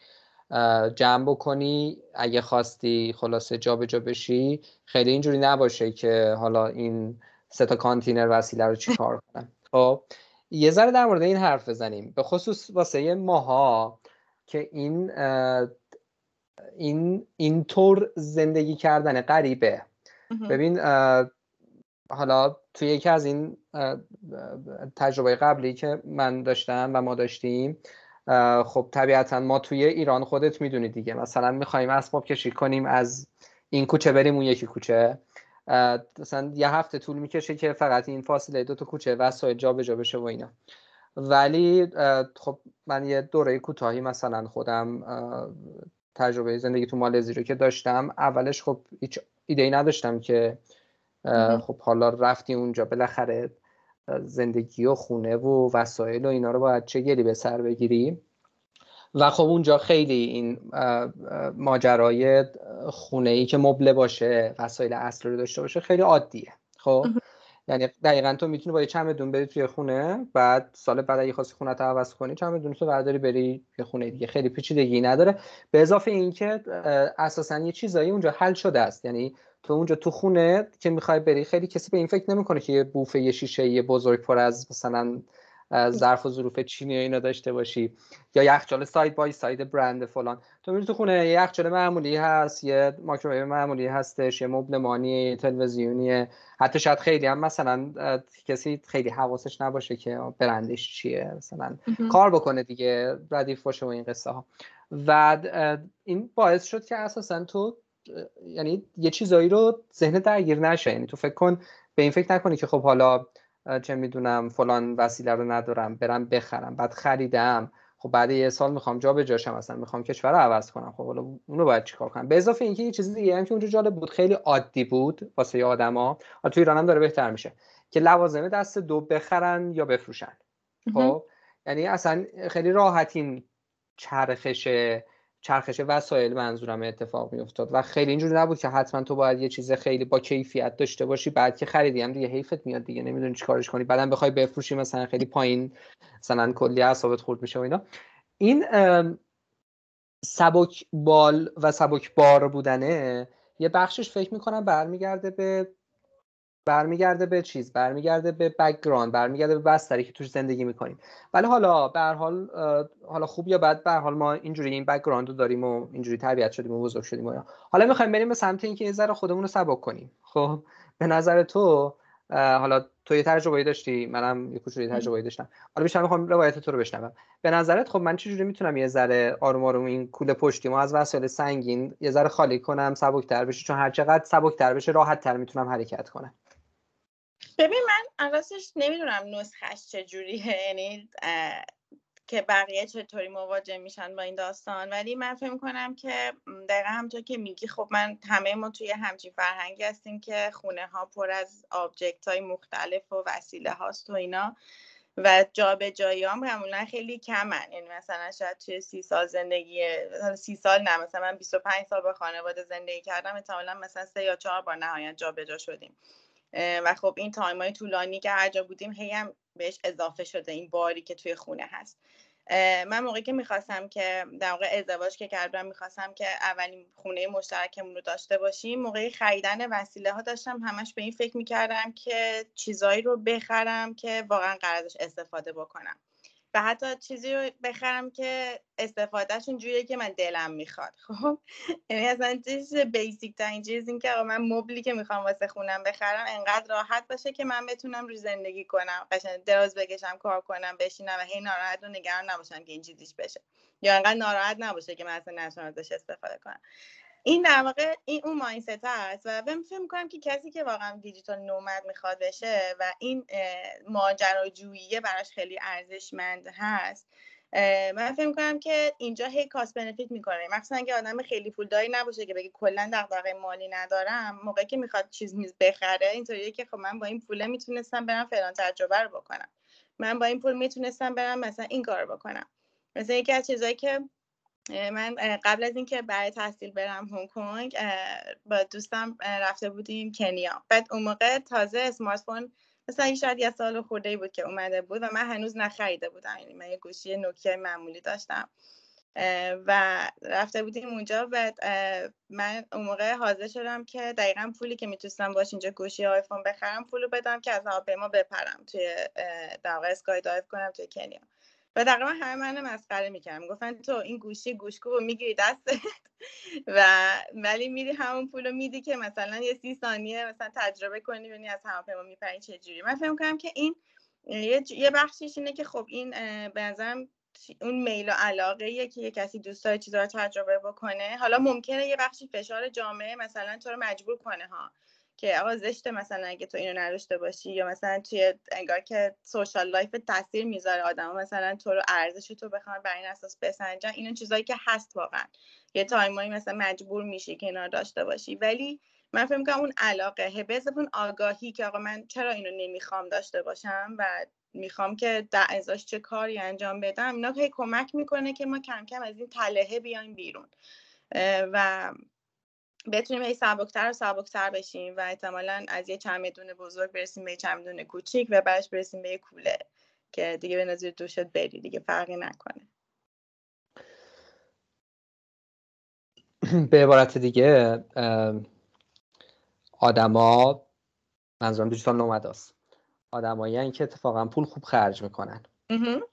[SPEAKER 1] جمع بکنی. اگه خواستی خلاصه جا به جا بشی خیلی اینجوری نباشه که حالا این سه تا کانتینر وسیله رو چیکار کنم. خب یه ذره در مورد این حرف بزنیم. به خصوص واسه ماها که این این اینطور زندگی کردن غریبه. ببین حالا توی یکی از این تجربه قبلی که من داشتم و ما داشتیم خب طبیعتا ما توی ایران خودت می‌دونی دیگه. مثلا می‌خوایم اسباب کشی کنیم از این کوچه بریم اون یکی کوچه. مثلا یه هفته طول می‌کشه که فقط این فاصله دو تا کوچه وسایل جا به جا بشه و اینا. ولی خب من یه دوره کوتاهی مثلا خودم تجربه زندگی تو مالزی رو که داشتم اولش خب هیچ ایده ای نداشتم که خب حالا رفتی اونجا بالاخره زندگی و خونه و وسایل و اینا رو باید چه گلی به سر بگیری. و خب اونجا خیلی این ماجرای خونه ای که مبله باشه وسایل اصلی رو داشته باشه خیلی عادیه. خب؟ یعنی دقیقا تو می‌تونی با یه چمدون بری توی خونه بعد سال بعد اگه خواستی خونه تو عوض کنی چمدون تو برداری بری یه خونه دیگه. خیلی پیچیدگی نداره. به اضافه اینکه اساسا یه چیزایی اونجا حل شده است. یعنی تو اونجا تو خونه که می‌خوای بری خیلی کسی به این فکر نمی‌کنه که یه بوفه یه شیشه‌ای بزرگ پر از مثلا ظرف و ظروف چینی اینا داشته باشی. یا یخچال side by side برند فلان. تو میری تو خونه یه یخچال معمولی هست یه مایکروویو معمولی هستش یه مبلمانی تلویزیونی. حتی شاید خیلی هم مثلا کسی خیلی حواسش نباشه که برندش چیه. مثلا کار بکنه دیگه ردیف باشه و این قصه ها و این باعث شد که اساسا تو یعنی یه چیزایی رو ذهن درگیر نشه. یعنی تو فکر کن به این فکر نکنی که خب حالا چه می‌دونم فلان وسیله رو ندارم برم بخرم بعد خریدم. خب بعد یه سال می‌خوام جا به جاشم مثلا می‌خوام کشور رو عوض کنم. خب حالا اونو باید چیکار کنم؟ به اضافه اینکه یه چیز دیگه هم که اونجا جالب بود خیلی عادی بود واسه آدما تو ایران هم داره بهتر میشه که لوازم دست دو بخرن یا بفروشن. خب یعنی اصلا خیلی راحتین چرخش چرخش وسایل منظورم اتفاق می افتاد و خیلی اینجوری نبود که حتما تو باید یه چیز خیلی با کیفیت داشته باشی بعد که خریدی. هم دیگه حیفت میاد دیگه نمی‌دونی چیکارش کنی. بعدم بخوای بفروشی مثلا خیلی پایین مثلا کلی اعصابت خورد میشه و اینا. این سبک بال و سبک بار بودنه یه بخشش فکر می‌کنم برمیگرده به برمیگرده به چیز؟ برمیگرده به background برمیگرده به بستری که توش زندگی می‌کنیم. ولی حالا به حال حالا خوب یا بد به حال ما اینجوری این background رو داریم و اینجوری تربیت شدیم و بزرگ شدیم و حالا می‌خوایم بریم به سمت اینکه یه ذره خودمون رو سبک کنیم. خب به نظر تو حالا تو یه تجربه داشتی منم یه کوچولوی تجربه داشتم. حالا بیشتر می‌خوام روایت تو رو بشنوم. به نظرت خب من چجوری می‌تونم یه ذره آروم آروم این کوله پشتیمو از وسایل سنگین یه ذره خالی کنم سبکتر بشه؟ چون هر چقدر سبکتر بشه راحت تر می‌تونم حرکت کنم.
[SPEAKER 2] ببین من راستش نمی‌دونم نسخش چجوریه یعنی که بقیه چطوری مواجه میشن با این داستان. ولی من فکر کنم که دقیقا همطور که میگی خب من همه ما توی همچین فرهنگی هستیم که خونه ها پر از object های مختلف و وسیله هاست و اینا و جا به جایی هم معمولا خیلی کمن. یعنی مثلا شاید توی سی سال زندگی سی سال نه مثلا من 25 سال با خانواده زندگی کردم احتمالا مثلا سه یا چهار بار نهایت جا به جا شدیم. و خب این تایم های طولانی که هر جا بودیم هی هم بهش اضافه شده این باری که توی خونه هست. من موقعی که می‌خواستم که در واقع ازدواج که کردم می‌خواستم که اولین خونه مشترکمون رو داشته باشیم موقعی خریدن وسیله ها داشتم. همش به این فکر می‌کردم که چیزایی رو بخرم که واقعا قرار استفاده بکنم. و حتی چیزی رو بخرم که استفادهشون جوریه که من دلم می‌خواد خب؟ یعنی اصلا چیز بیسیک ترین چیز این که من مبلی که می‌خوام واسه خونم بخرم انقدر راحت باشه که من بتونم رو زندگی کنم قشنگ دراز بکشم کار کنم بشینم و هی ناراحت و نگران نباشم که این چیزیش بشه. یا انقدر ناراحت نباشه که من اصلا نتونم ازش استفاده کنم. این در واقع این اون ماینست هست و من فکر می‌کنم که کسی که واقعا دیجیتال نومد می‌خواد بشه و این ماجراجویی براش خیلی ارزشمند هست من فکر می‌کنم که اینجا هی کاست بنفیت می‌کنه. مخصوصا اگه آدم خیلی پولداری نباشه که بگه کلا دغدغه مالی ندارم موقعی که می‌خواد چیز میز بخره اینطوریه که خب من با این پوله می‌تونستم برم فلان تجربه رو بکنم. من با این پول می‌تونستم برم مثلا این کار بکنم. مثلا یکی از چیزایی که من قبل از اینکه برای تحصیل برم هنگ کنگ با دوستم رفته بودیم کنیا. بعد اون موقع تازه اسمارت فون مثلا شاید یه سال خورده بود که اومده بود و من هنوز نخریده بودم. یعنی من یه گوشی نوکیا معمولی داشتم. و رفته بودیم اونجا. و من اون موقع حاضر شدم که دقیقا پولی که می‌تونستم باش اینجا گوشی آیفون بخرم پولو بدم که از هواپیما بپرم توی در اسکای دایو کنم توی کنیا. و تقریبا همه من مسخره می‌کردم گفتن تو این گوشی گوشکو رو می‌گیری دستت و ولی میری همون پول رو میدی که مثلا یه سی ثانیه مثلا تجربه کنی ببینی از هواپیما میپری چجوری. من فکر کنم که این یه بخشیش اینه که خب این به نظرم اون میل و علاقه که یه کسی دوست داره چیزا رو تجربه بکنه. حالا ممکنه یه بخشی فشار جامعه مثلا تو رو مجبور کنه ها. که آقا زشته مثلا اگه تو اینو نداشته باشی یا مثلا توی انگار که social life تاثیر می‌ذاره آدم مثلا تو رو ارزش تو بخوان بر این اساس بسنجن اینو چیزایی که هست واقعا. یه time ایی مثلا مجبور میشی که اینا داشته باشی. ولی من فکر می‌کنم اون علاقه به اون آگاهی که آقا من چرا اینو نمی‌خوام داشته باشم و می‌خوام که در ازاش چه کاری انجام بدم اینا هی کمک می‌کنه که ما کم کم از این تلهه بیایم بیرون. و بتونیم هی سبکتر و سبکتر بشیم و احتمالا از یه چمدون بزرگ برسیم به یه چمدون کوچیک و بعدش برسیم به یه کوله که دیگه به نظر دوشت بری دیگه فرقی نکنه.
[SPEAKER 1] به عبارت دیگه آدما منظورم دیجیتال نومداست آدمایی که اتفاقا پول خوب خرج می‌کنن.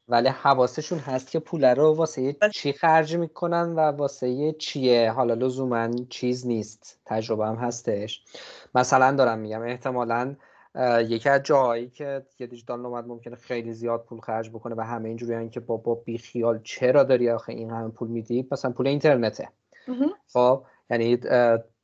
[SPEAKER 1] ولی حواسشون هست که پول رو واسه چی خرج می‌کنن و واسه چیه؟ حالا لزوما چیز نیست. تجربه هم هستش. مثلا دارم میگم احتمالا یکی از جاهایی که یه دیجیتال نومد ممکنه خیلی زیاد پول خرج بکنه و همه اینجوری که بابا بی خیال چرا داری آخه این همه پول میدی؟ مثلا پول اینترنته. خب یعنی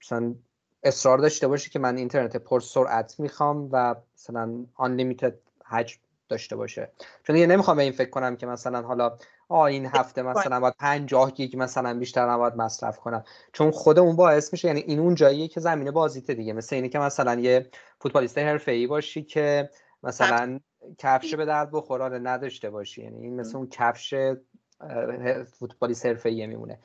[SPEAKER 1] مثلا اصرار داشته باشی که من اینترنت پر سرعت می‌خوام و مثلا unlimited حجم داشته باشه. چون دیگه نمی‌خوام به این فکر کنم که مثلا حالا آ این هفته مثلا باید 50 گیگ مثلا بیشتر نباید مصرف کنم. چون خود اون باعث میشه یعنی این اون جاییه که زمینه بازیته دیگه. مثل اینه که مثلا یه فوتبالیست حرفه‌ای باشی که مثلا کفش به درد بخورانه نداشته باشی. یعنی این مثل اون کفش فوتبالیست حرفه‌ای میمونه.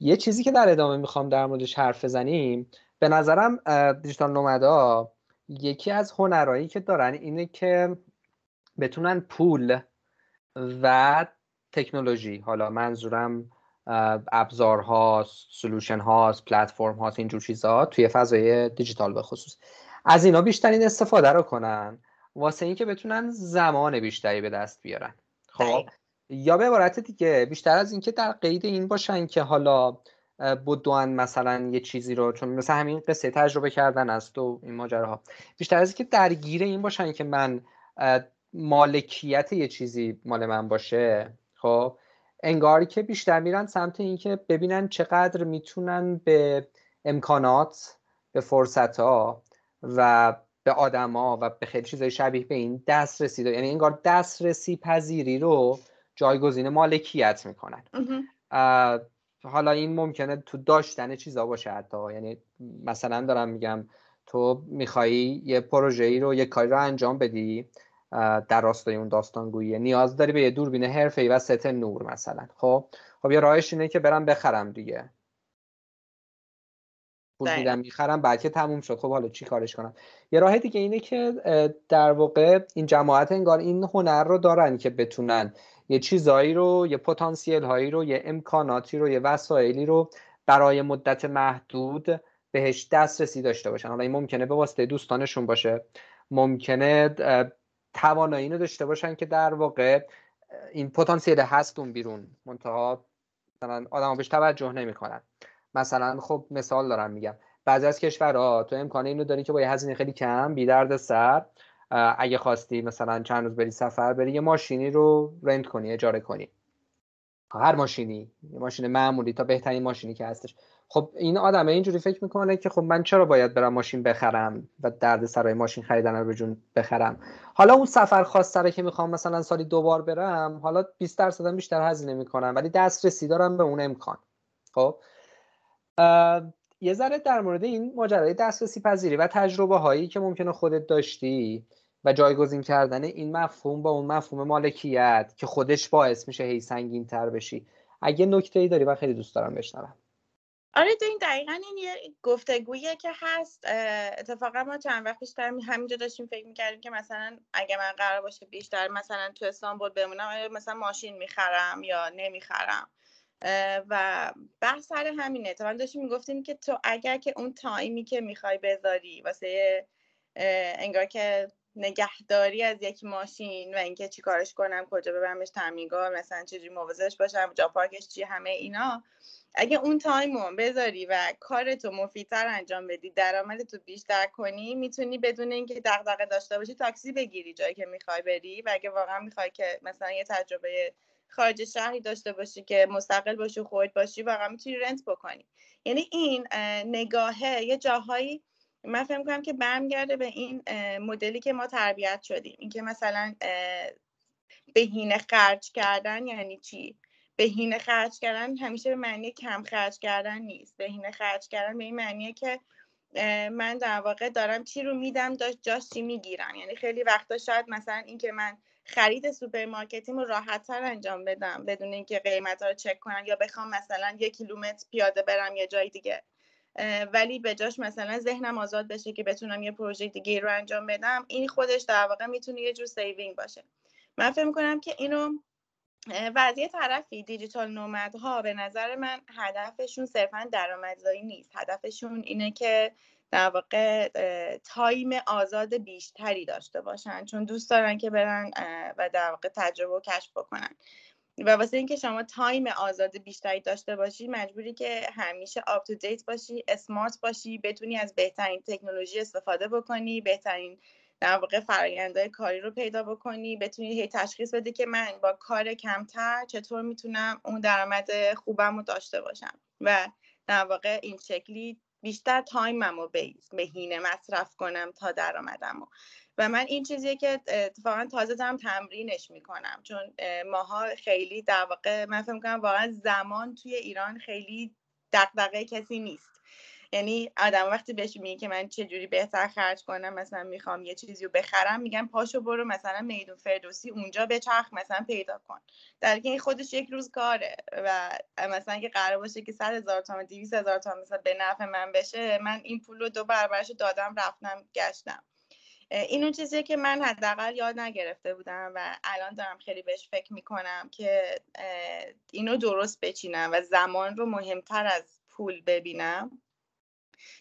[SPEAKER 1] یه چیزی که در ادامه می‌خوام در موردش حرف بزنیم به نظرم دیجیتال نومدا یکی از هنرهایی که دارن اینه که بتونن پول و تکنولوژی حالا منظورم ابزارهاست سلوشن هاست پلتفرم هاست اینجور چیزها توی فضای دیجیتال به خصوص. از اینا بیشترین استفاده رو کنن واسه اینکه بتونن زمان بیشتری به دست بیارن. خب یا به عبارت دیگه بیشتر از اینکه در قید این باشن که حالا بدوان مثلا یه چیزی رو چون مثلا همین قصه تجربه کردن است و این ماجراها. بیشتر از اینکه درگیر این باشن که من مالکیت یه چیزی مال من باشه خب؟ انگاری که بیشتر میرن سمت اینکه ببینن چقدر می‌تونن به امکانات به فرصت ها و به آدما و به خیلی چیزای شبیه به این دسترسی. یعنی انگار دسترسی پذیری رو جایگزین مالکیت می‌کنن. حالا این ممکنه تو داشتن چیزا باشه حتی. یعنی مثلا دارم میگم تو میخوایی یه پروژه ای رو یه کاری رو انجام بدی در راستای اون داستانگویی. نیاز داری به یه دوربین حرفه‌ای و ست نور مثلا. خب؟ خب یه راهش اینه که برم بخرم دیگه. پول میدم می‌خرم بعد که تموم شد. خب حالا چی کارش کنم؟ یه راه دیگه اینه که در واقع این جماعت انگار این هنر رو دارن که بتونن یه چیزایی رو یه پتانسیل هایی رو یه امکاناتی رو یه وسایلی رو برای مدت محدود بهش دسترسی داشته باشن. حالا این ممکنه به واسطه دوستانشون باشه. ممکنه توانایی رو داشته باشن که در واقع این پتانسیل هست اون بیرون. منتها مثلا آدم بهش توجه نمی‌کنن. مثلا خب مثال دارم میگم. بعضی از کشورها تو امکان اینو داری که با یه هزینه خیلی کم بی درد سر اگه خواستی مثلا چند روز بری سفر بری یه ماشینی رو رنت کنی اجاره کنی. هر ماشینی یه ماشین معمولی تا بهترین ماشینی که هستش. خب این آدمه اینجوری فکر می‌کنه که خب من چرا باید برم ماشین بخرم و درد سرای ماشین خریدن رو به بخرم؟ حالا اون سفر خاص که می‌خوام مثلا سالی دوبار برم حالا 20 درصد بیشتر هزینه می‌کنم ولی دسترسی دارم به اون امکان. خب؟ یه ذره در مورد این ماجرای دسترسی پذیری و تجربه هایی که ممکنه خودت داشتی و جایگزین کردن این مفهوم با اون مفهوم مالکیت که خودش باعث میشه هی سنگین تر بشی. اگه نکته ای داری من خیلی دوست دارم بشنوم.
[SPEAKER 2] آره این دقیقا این یه گفتگویه که هست. اتفاقا ما چند وقت بیشتر همینجا داشتیم فکر می‌کردیم که مثلا اگه من قرار باشه بیشتر مثلا تو استانبول بمونم مثلا ماشین می‌خرم یا نمی‌خرم. و بحث سر همینه. تو من داشتیم می‌گفتیم که تو اگر که اون time ی که می‌خوای بذاری واسه انگار که نگهداری از یک ماشین و اینکه چی کارش کنم کجا ببرمش تعمیرگاه مثلا چجوری مواظبش باشم جا پارکش چی همه اینا. اگه اون time بذاری و کارتو مفیدتر انجام بدی درآمدتو بیشتر کنی می‌تونی بدون اینکه دغدغه داشته باشی تاکسی بگیری جایی که می‌خوای بری و اگه واقعا می‌خوای که مثلا یه تجربه خارج شهری داشته باشی که مستقل باشی خود باشی واقعا می‌تونی رنت بکنی. یعنی این نگاهه یه جاهایی من فکر کنم که برمیگرده به این مدلی که ما تربیت شدیم. اینکه مثلا بهینه خرج کردن یعنی چی؟ بهینه خرج کردن همیشه به معنی کم خرج کردن نیست. بهینه خرج کردن به این معنیه که من در واقع دارم چی رو میدم داشت جاش چی می‌گیرم. یعنی خیلی وقتا شاید مثلا اینکه من خرید سوپرمارکتیم رو راحت تر انجام بدم بدون اینکه قیمت رو چک کنم یا بخوام مثلا یک کیلومتر پیاده برم یه جای دیگه. ولی به جاش مثلا ذهنم آزاد بشه که بتونم یه پروژه دیگه رو انجام بدم این خودش در واقع می‌تونه یه جور saving باشه. من فکر می‌کنم که اینو و از یه طرفی digital nomad ها به نظر من هدفشون صرفا درآمدزایی نیست. هدفشون اینه که در واقع time آزاد بیشتری داشته باشن چون دوست دارن که برن و در واقع تجربه و کشف بکنن. و واسه اینکه شما time آزاد بیشتری داشته باشی مجبوری که همیشه up to date باشی smart باشی بتونی از بهترین تکنولوژی استفاده بکنی بهترین در واقع فرآیندهای کاری رو پیدا بکنی بتونی هی تشخیص بدی که من با کار کمتر چطور می‌تونم اون درآمد خوبم رو داشته باشم و در واقع این شکلی بیشتر تایمم رو بهینه مصرف کنم تا درآمدم و من این چیزیه که اتفاقا تازه دارم تمرینش می‌کنم. چون ماها خیلی در واقع من فکر کنم واقعا زمان توی ایران خیلی دقدقه کسی نیست. یعنی آدم وقتی بهش میگه که من چه جوری بهتر خرج کنم مثلا می‌خوام یه چیزی رو بخرم میگم پاشو برو مثلا میدون فردوسی اونجا به چرخ مثلا پیدا کن. در این خودش یک روز کاره و مثلا اگه قرار باشه که 100 هزار تومان 200 هزار تومان مثلا به نفع من بشه من این پول رو دو برابرش دادم رفتم گشتم. این اون چیزیه که من حداقل یاد نگرفته بودم و الان دارم خیلی بهش فکر می‌کنم که اینو درست بچینم و زمان رو مهمتر از پول ببینم.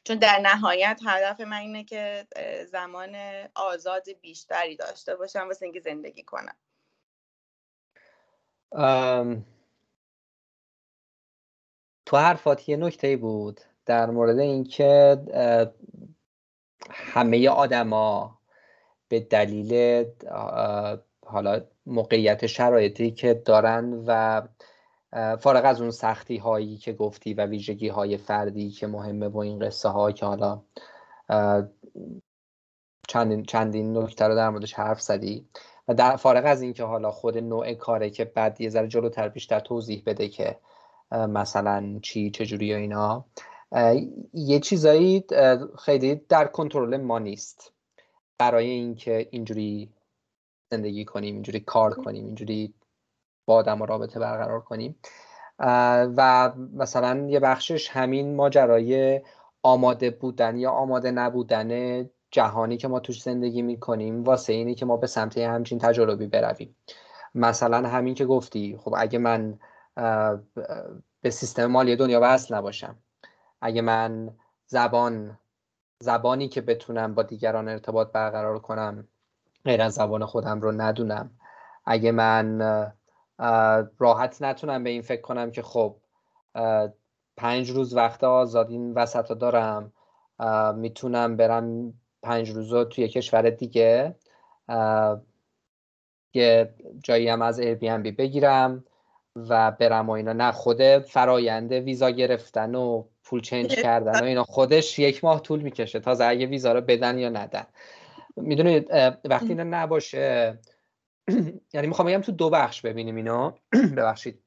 [SPEAKER 2] چون در نهایت هدف من اینه که زمان آزاد بیشتری داشته باشم واسه اینکه زندگی کنم.
[SPEAKER 1] تو حرفات یه نکته بود در مورد اینکه همه آدما به دلیل حالا موقعیت شرایطی که دارن و فارغ از اون سختی هایی که گفتی و ویژگی های فردی که مهمه با این قصه ها که حالا چندین, چندین نکته رو در موردش حرف زدی و در فارغ از اینکه حالا خود نوع کاره که بعد یه ذره جلوتر بیشتر توضیح بده که مثلا چی چجوری و اینا یه چیزایی خیلی در کنترل ما نیست. برای اینکه اینجوری زندگی کنیم اینجوری کار کنیم اینجوری با آدم و رابطه برقرار کنیم. و مثلا یه بخشش همین ماجرای آماده بودن یا آماده نبودن جهانی که ما توش زندگی می‌کنیم واسه اینی که ما به سمت همچین تجربی برویم. مثلا همین که گفتی خب اگه من به سیستم مالی دنیا وصل نباشم اگه من زبان زبانی که بتونم با دیگران ارتباط برقرار کنم غیر از زبان خودم رو ندونم. اگه من راحت نتونم به این فکر کنم که خب پنج روز وقت آزاد این وسط دارم می‌تونم برم پنج روز رو توی کشور دیگه یه جایی هم از بی بگیرم. و برم و اینا. نه خود فراینده ویزا گرفتن و پول چنج کردن و اینا. خودش یک ماه طول می‌کشه تا اگه ویزا رو بدن یا ندن. می‌دونید وقتی اینا نباشه یعنی می‌خوام بگم تو دو بخش ببینیم اینا ببخشید.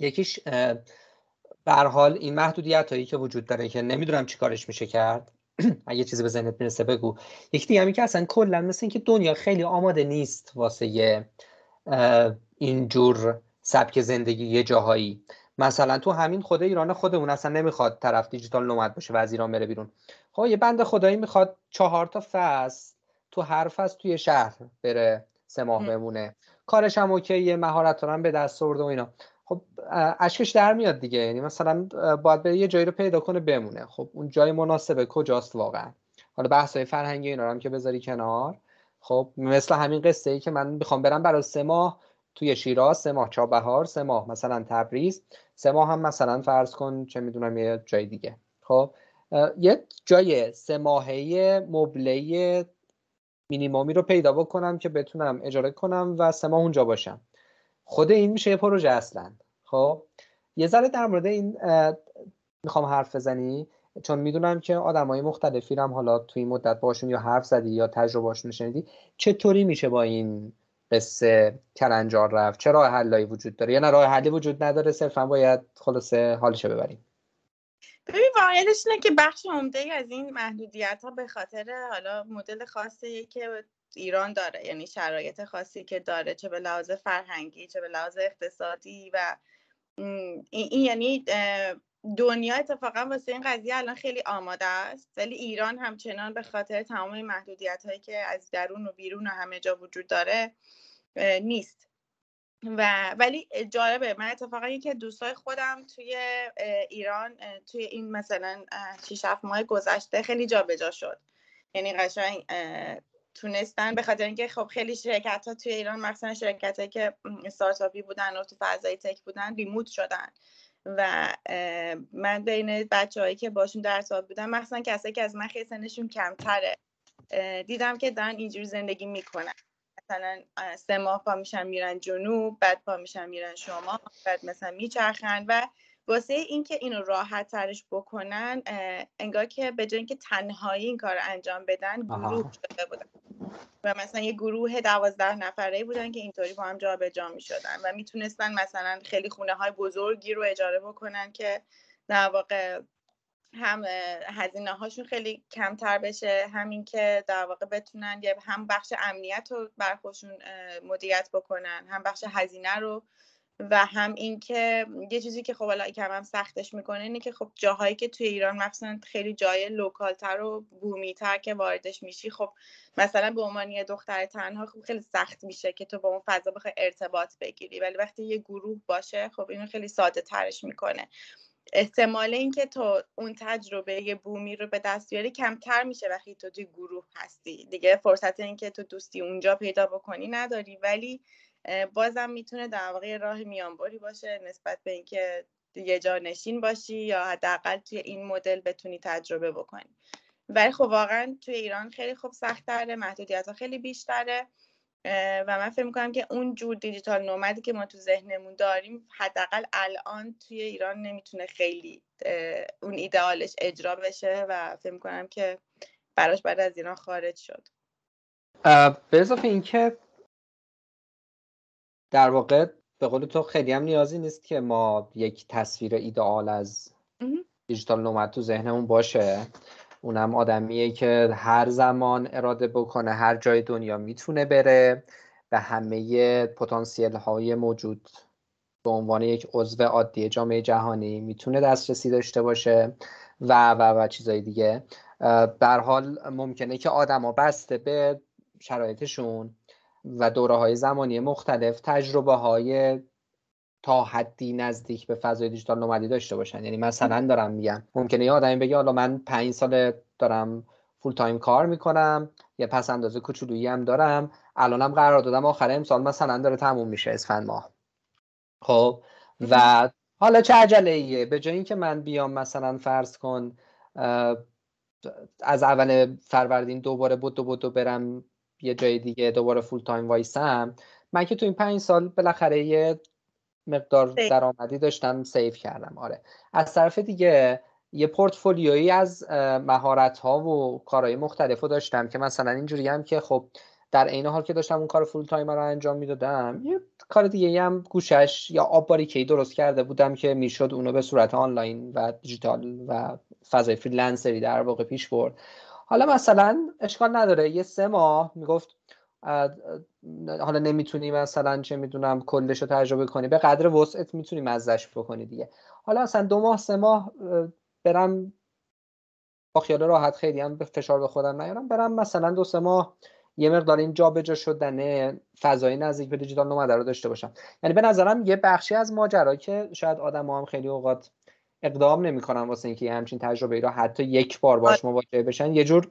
[SPEAKER 1] یکیش به حال این محدودیت هایی که وجود داره که نمی‌دونم چی کارش میشه کرد. اگه چیزی به ذهنت می‌رسه بگو. یکی دیگه همی که اصلا کلا مثل اینکه دنیا خیلی آماده نیست واسه اینجور سبک زندگی یه جاهایی. مثلا تو همین خود ایران خودمون اصلا نمی‌خواد طرف دیجیتال نومد باشه و از ایران بره بیرون. خب یه بند خدایی می‌خواد چهار تا فصل تو هر فصل توی شهر بره سه ماه بمونه. کارش هم اوکیه مهارت هم به دست آورده و اینا. خب اشکش در میاد دیگه. یعنی مثلا باید بره یه جایی رو پیدا کنه بمونه. خب اون جای مناسبه کجاست واقعا؟ حالا بحث های فرهنگی اینا هم که بذاری کنار. خب مثل همین قصه ای که من می‌خوام برم برای سه ماه توی شیراز سه ماه چابهار سه ماه مثلا تبریز سه ماه هم مثلا فرض کن چه می‌دونم یه جای دیگه. خب یه جای سه ماهه مبله مینیمومی رو پیدا بکنم که بتونم اجاره کنم و سه ماه اونجا باشم. خود این میشه یه پروژه اصلا. خب یه ذره در مورد این می‌خوام حرف بزنی؟ چون می‌دونم که های مختلفی هم حالا توی مدت باشون یا حرف زدی یا تجربهاشون شنیدی. چطوری میشه با این قصه کلنجار رفت. چه راه حلایی وجود داره؟ یا نه راه حلی وجود نداره صرفا باید خلاصه حالشو ببریم.
[SPEAKER 2] ببین واقعیتش اینه که بخش عمده از این محدودیت ها به خاطر حالا مدل خاصی که ایران داره یعنی شرایط خاصی که داره چه به لحاظ فرهنگی چه به لحاظ اقتصادی و این, یعنی دنیا اتفاقا واسه این قضیه الان خیلی آماده است. ولی ایران همچنان به خاطر تمام محدودیت هایی که از درون و بیرون و همه جا وجود داره نیست. و ولی جالبه من اتفاقا یکی دوستای خودم توی ایران توی این مثلا 6 ماه گذشته خیلی جابجا شد. یعنی قشنگ تونستن به خاطر اینکه خب خیلی شرکت ها توی ایران مثلا شرکت هایی که استارتاپی بودن و تو فضای تک بودن ریموت شدن. و من بین بچه هایی که باشون در ارتباط بودم مثلا کسایی که از من خیلی سنشون کمتره دیدم که دارن اینجور زندگی می‌کنن. مثلا سه ماه پا میشن میرن جنوب بعد پا میشن میرن شما بعد مثلا میچرخن و واسه اینکه اینو راحت ترش بکنن انگار که به جای اینکه تنهایی این کار انجام بدن گروه شده بودن. و مثلا یه گروه دوازده نفره بودن که اینطوری با هم جابجا می شدن و می‌تونستن مثلا خیلی خونه های بزرگی رو اجاره بکنن که در واقع هم هزینه هاشون خیلی کمتر بشه همین که در واقع بتونن هم بخش امنیت رو بر خودشون مدیریت بکنن هم بخش هزینه رو و هم اینکه یه چیزی که خب حالا کم سختش می‌کنه اینه که خب جاهایی که توی ایران مثلا خیلی جای لوکالتر و بومیتر که واردش میشی خب مثلا به عنوان یه دختر تنها خب خیلی سخت میشه که تو با اون فضا بخوای ارتباط بگیری. ولی وقتی یه گروه باشه خب اینو خیلی ساده ترش می‌کنه. احتمال اینکه تو اون تجربه بومی رو به دست بیاری کمتر میشه وقتی تو توی گروه هستی. دیگه فرصت اینکه تو دوستی اونجا پیدا بکنی نداری. ولی بازم می‌تونه در واقع راه میانبری باشه نسبت به اینکه یه جا نشین باشی یا حداقل توی این مدل بتونی تجربه بکنی. ولی خب واقعا توی ایران خیلی خوب سختتره محدودیت ها خیلی بیشتره و من فکر می‌کنم که اون جور دیجیتال نومدی که ما تو ذهنمون داریم حداقل الان توی ایران نمی‌تونه خیلی اون ایدئالش اجرا بشه و فکر می‌کنم که براش بعد از ایران خارج شد.
[SPEAKER 1] به اضافه اینکه در واقع به قول تو خیلی هم نیازی نیست که ما یک تصویر ایدئال از دیجیتال نومد تو ذهنمون باشه. اونم آدمیه که هر زمان اراده بکنه هر جای دنیا می‌تونه بره به همه پتانسیل های موجود به عنوان یک عضو عادی جامعه جهانی می‌تونه دسترسی داشته باشه و و و چیزای دیگه. در حال ممکنه که آدما بسته به شرایطشون و دوره های زمانی مختلف تجربه های تا حدی نزدیک به فضای digital nomad ی داشته باشن. یعنی مثلا دارم میگم ممکنه یه آدمی بگه حالا من پنج سال دارم full time کار می‌کنم یه پس انداز کوچولویی هم دارم الانم قرار دادم آخر امسال مثلا داره تموم میشه اسفند ماه. خب و حالا چه عجله ایه؟ به جای اینکه من بیام مثلا فرض کن از اول فروردین دوباره بودو بودو برم یه جای دیگه دوباره full time وایسم. من که تو این پنج سال بالاخره یه مقدار درآمدی داشتم save کردم. آره. از طرف دیگه یه پورتفولیویی از مهارت ها و کارهای مختلف رو داشتم که مثلا اینجوری هم که خب در عین حال که داشتم اون کار full time رو انجام می‌دادم یه کار دیگه هم گوشش یه آب باریکی درست کرده بودم که می‌شد اونو به صورت آنلاین و دیجیتال و فضای freelancer ی در واقع پیش برد. حالا مثلا اشکال نداره. یه سه ماه می‌گفت حالا نمی‌تونی مثلا چه می‌دونم کلش رو تجربه کنی. به قدر وسعت می‌تونی مزش بکنی دیگه. حالا اصلا دو ماه سه ماه برم با خیال راحت خیلی هم به فشار به خودم نیارم. برم مثلا دو سه ماه یه مقدار این جابجا شدن فضای نزدیک به دیجیتال نومده رو داشته باشم. یعنی به نظرم یه بخشی از ماجرا که شاید آدم هم خیلی اوقات اقدام نمی‌کنن واسه اینکه همچین تجربه ای رو حتی یک بار باش مواجه بشن. یه جور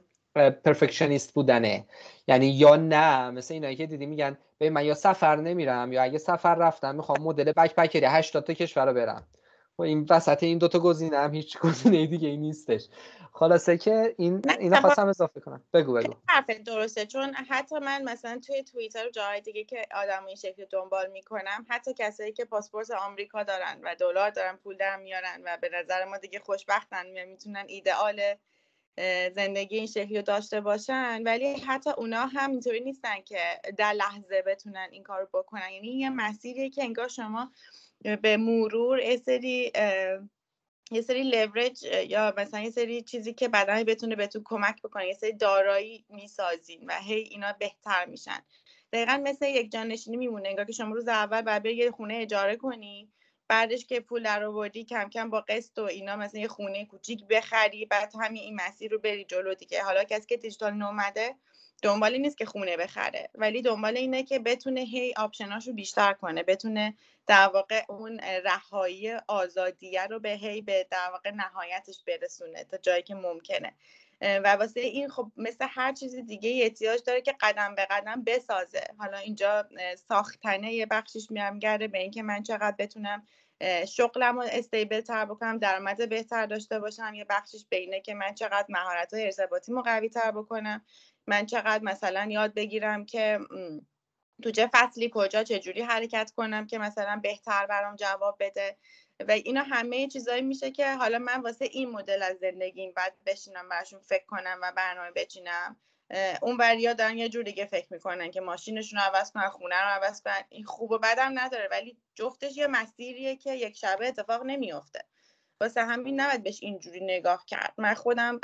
[SPEAKER 1] پرفکشنیست بودنه. یعنی یا نه مثل اینایی که دیدی میگن ببین من یا سفر نمیرم یا اگه سفر رفتم می‌خوام مدل بک بکری 80 تا کشور رو برم. و خب این وسط این دوتا گزینه هم هیچ گزینه دیگه ای نیستش. خلاصه که این اینا خواستم اضافه کنم. بگو بگو.
[SPEAKER 2] حرف درسته چون حتی من مثلا توی توییتر و جاهای دیگه که آدم این شکل دنبال می‌کنم حتی کسایی که پاسپورت آمریکا دارن و دلار دارن پول در میارن و به نظر ما دیگه خوشبختن می‌تونن ایدئال زندگی این شکلی رو داشته باشن ولی حتی اونا هم اینطوری نیستن که در لحظه بتونن این کار رو بکنن. یعنی یه مسیریه که انگار شما به مرور یه سری یه سری لورج یا مثلا یه سری چیزی که بدن بتونه بهتون کمک بکنه یه سری دارایی می‌سازین و هی اینا بهتر میشن. دقیقا مثل یک جانشینی میمونه انگار که شما روز اول باید یه خونه اجاره کنی بعدش که پول در آوردی کم کم با قسط و اینا مثلا یه خونه کوچیک بخری بعد همین این مسیر رو بری جلو دیگه. حالا کسی که دیجیتال نومده دنبال نیست که خونه بخره. ولی دنبال اینه که بتونه هی آپشناش رو بیشتر کنه بتونه در واقع اون رهایی آزادیه رو به هی به در واقع نهایتش برسونه تا جایی که ممکنه. و واسه این خب مثل هر چیز دیگه احتیاج داره که قدم به قدم بسازه. حالا اینجا ساختنه یه بخشش میرم به اینکه من چقدر بتونم شغلم رو استیبل تر بکنم درآمد بهتر داشته باشم یه بخشش بینه که من چقدر مهارت های ارتباطی قوی تر بکنم. من چقدر مثلا یاد بگیرم که تو چه فصلی کجا چجوری حرکت کنم که مثلا بهتر برام جواب بده. و اینا همه چیزایی میشه که حالا من واسه این مدل از زندگیم بعد بشینم براشون فکر کنم و برنامه بچینم. اون وریا دارن یه جور دیگه فکر می‌کنن که ماشینشون رو عوض کنن خونه رو عوض کنن. این خوب و بدم نداره ولی جفتش یه مسیریه که یک شبه اتفاق نمیافته. واسه همین نباید بهش اینجوری نگاه کرد. من خودم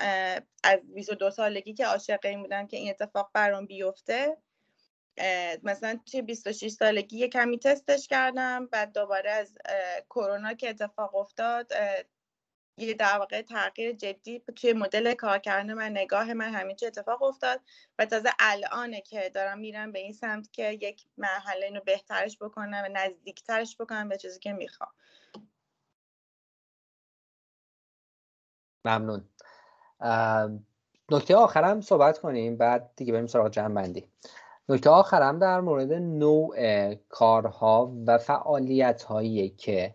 [SPEAKER 2] از 22 سالگی که عاشق این بودم که این اتفاق برام بیفته مثلا توی 26 سالگی یه کمی تستش کردم بعد دوباره از کرونا که اتفاق افتاد یه در واقع تغییر جدی توی مدل کار کردن من نگاه من همین چه اتفاق افتاد و تازه الانه که دارم میرم به این سمت که یک مرحله اینو بهترش بکنم و نزدیکترش بکنم به چیزی که می‌خوام.
[SPEAKER 1] ممنون. نکته آخرم صحبت کنیم بعد دیگه بریم سراغ جمع بندی نکته آخرم در مورد نوع کارها و فعالیت هایی که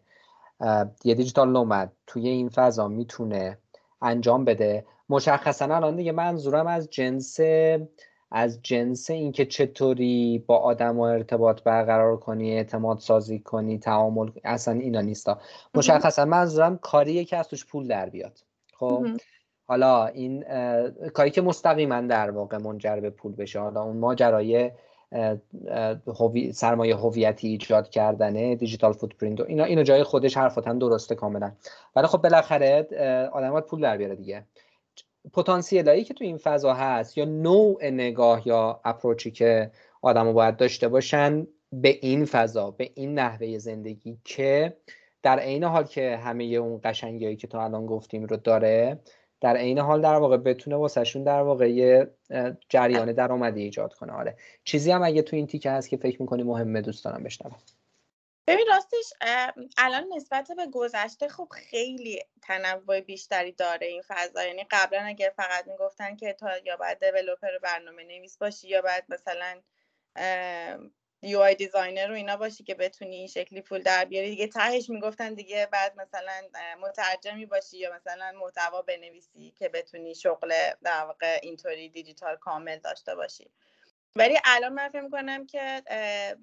[SPEAKER 1] یه دیجیتال نومد. توی این فضا می‌تونه انجام بده. مشخصا الان دیگه منظورم از جنس از جنس اینکه چطوری با آدم و ارتباط برقرار کنی اعتماد سازی کنی تعامل اصلا اینا نیستا. مشخصا منظورم کاریه که از توش پول در بیاد. خب؟ حالا این کاری که مستقیما در واقع منجر به پول بشه. حالا اون ماجرای سرمایه هویتی ایجاد کردنه دیجیتال فوتپرینت و اینا اینو جای خودش حرفاتن درسته کاملا. ولی خب بالاخره آدم پول در بیاره دیگه. پتانسیلایی که تو این فضا هست یا نوع نگاه یا اپروچی که آدم باید داشته باشن به این فضا به این نحوه زندگی که در عین حال که همه اون قشنگیایی که تا الان گفتیم رو داره در عین حال در واقع بتونه واسهشون در واقع یه جریان درآمدی ایجاد کنه. آره. چیزی هم اگه تو این تیکه هست که فکر می‌کنی مهمه دوست دارم بشنوم.
[SPEAKER 2] ببین راستش الان نسبت به گذشته خب خیلی تنوع بیشتری داره این فضا. یعنی قبلا اگر فقط می‌گفتن که تا یا باید دیولپر برنامه نویس باشی یا باید مثلا UI designer رو اینا باشی که بتونی این شکلی پول در بیاری. دیگه تهش می‌گفتن دیگه بعد مثلا مترجمی باشی یا مثلا محتوا بنویسی که بتونی شغل در واقع اینطوری دیجیتال کامل داشته باشی. ولی الان من فکر می‌کنم که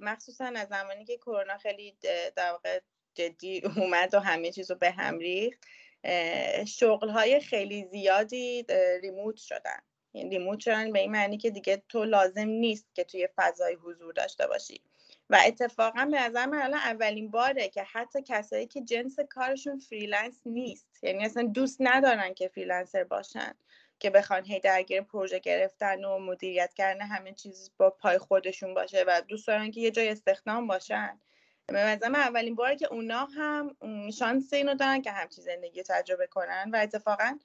[SPEAKER 2] مخصوصا از زمانی که کرونا خیلی در واقع جدی اومد و همه چیز رو به هم ریخت شغل های خیلی زیادی remote شدن. یعنی remote شدن به این معنی که دیگه تو لازم نیست که توی فضای حضور داشته باشی. و اتفاقا به نظر من الان اولین باره که حتی کسایی که جنس کارشون freelance نیست یعنی اصلا دوست ندارن که freelancer باشن که بخوان هی درگیر پروژه گرفتن و مدیریت کردن همه چیز با پای خودشون باشه و دوست دارن که یه جای استخدام باشن. به من اولین باره که اونا هم شانس اینو دارن که همچی زندگی تجربه کنن و اتفاقا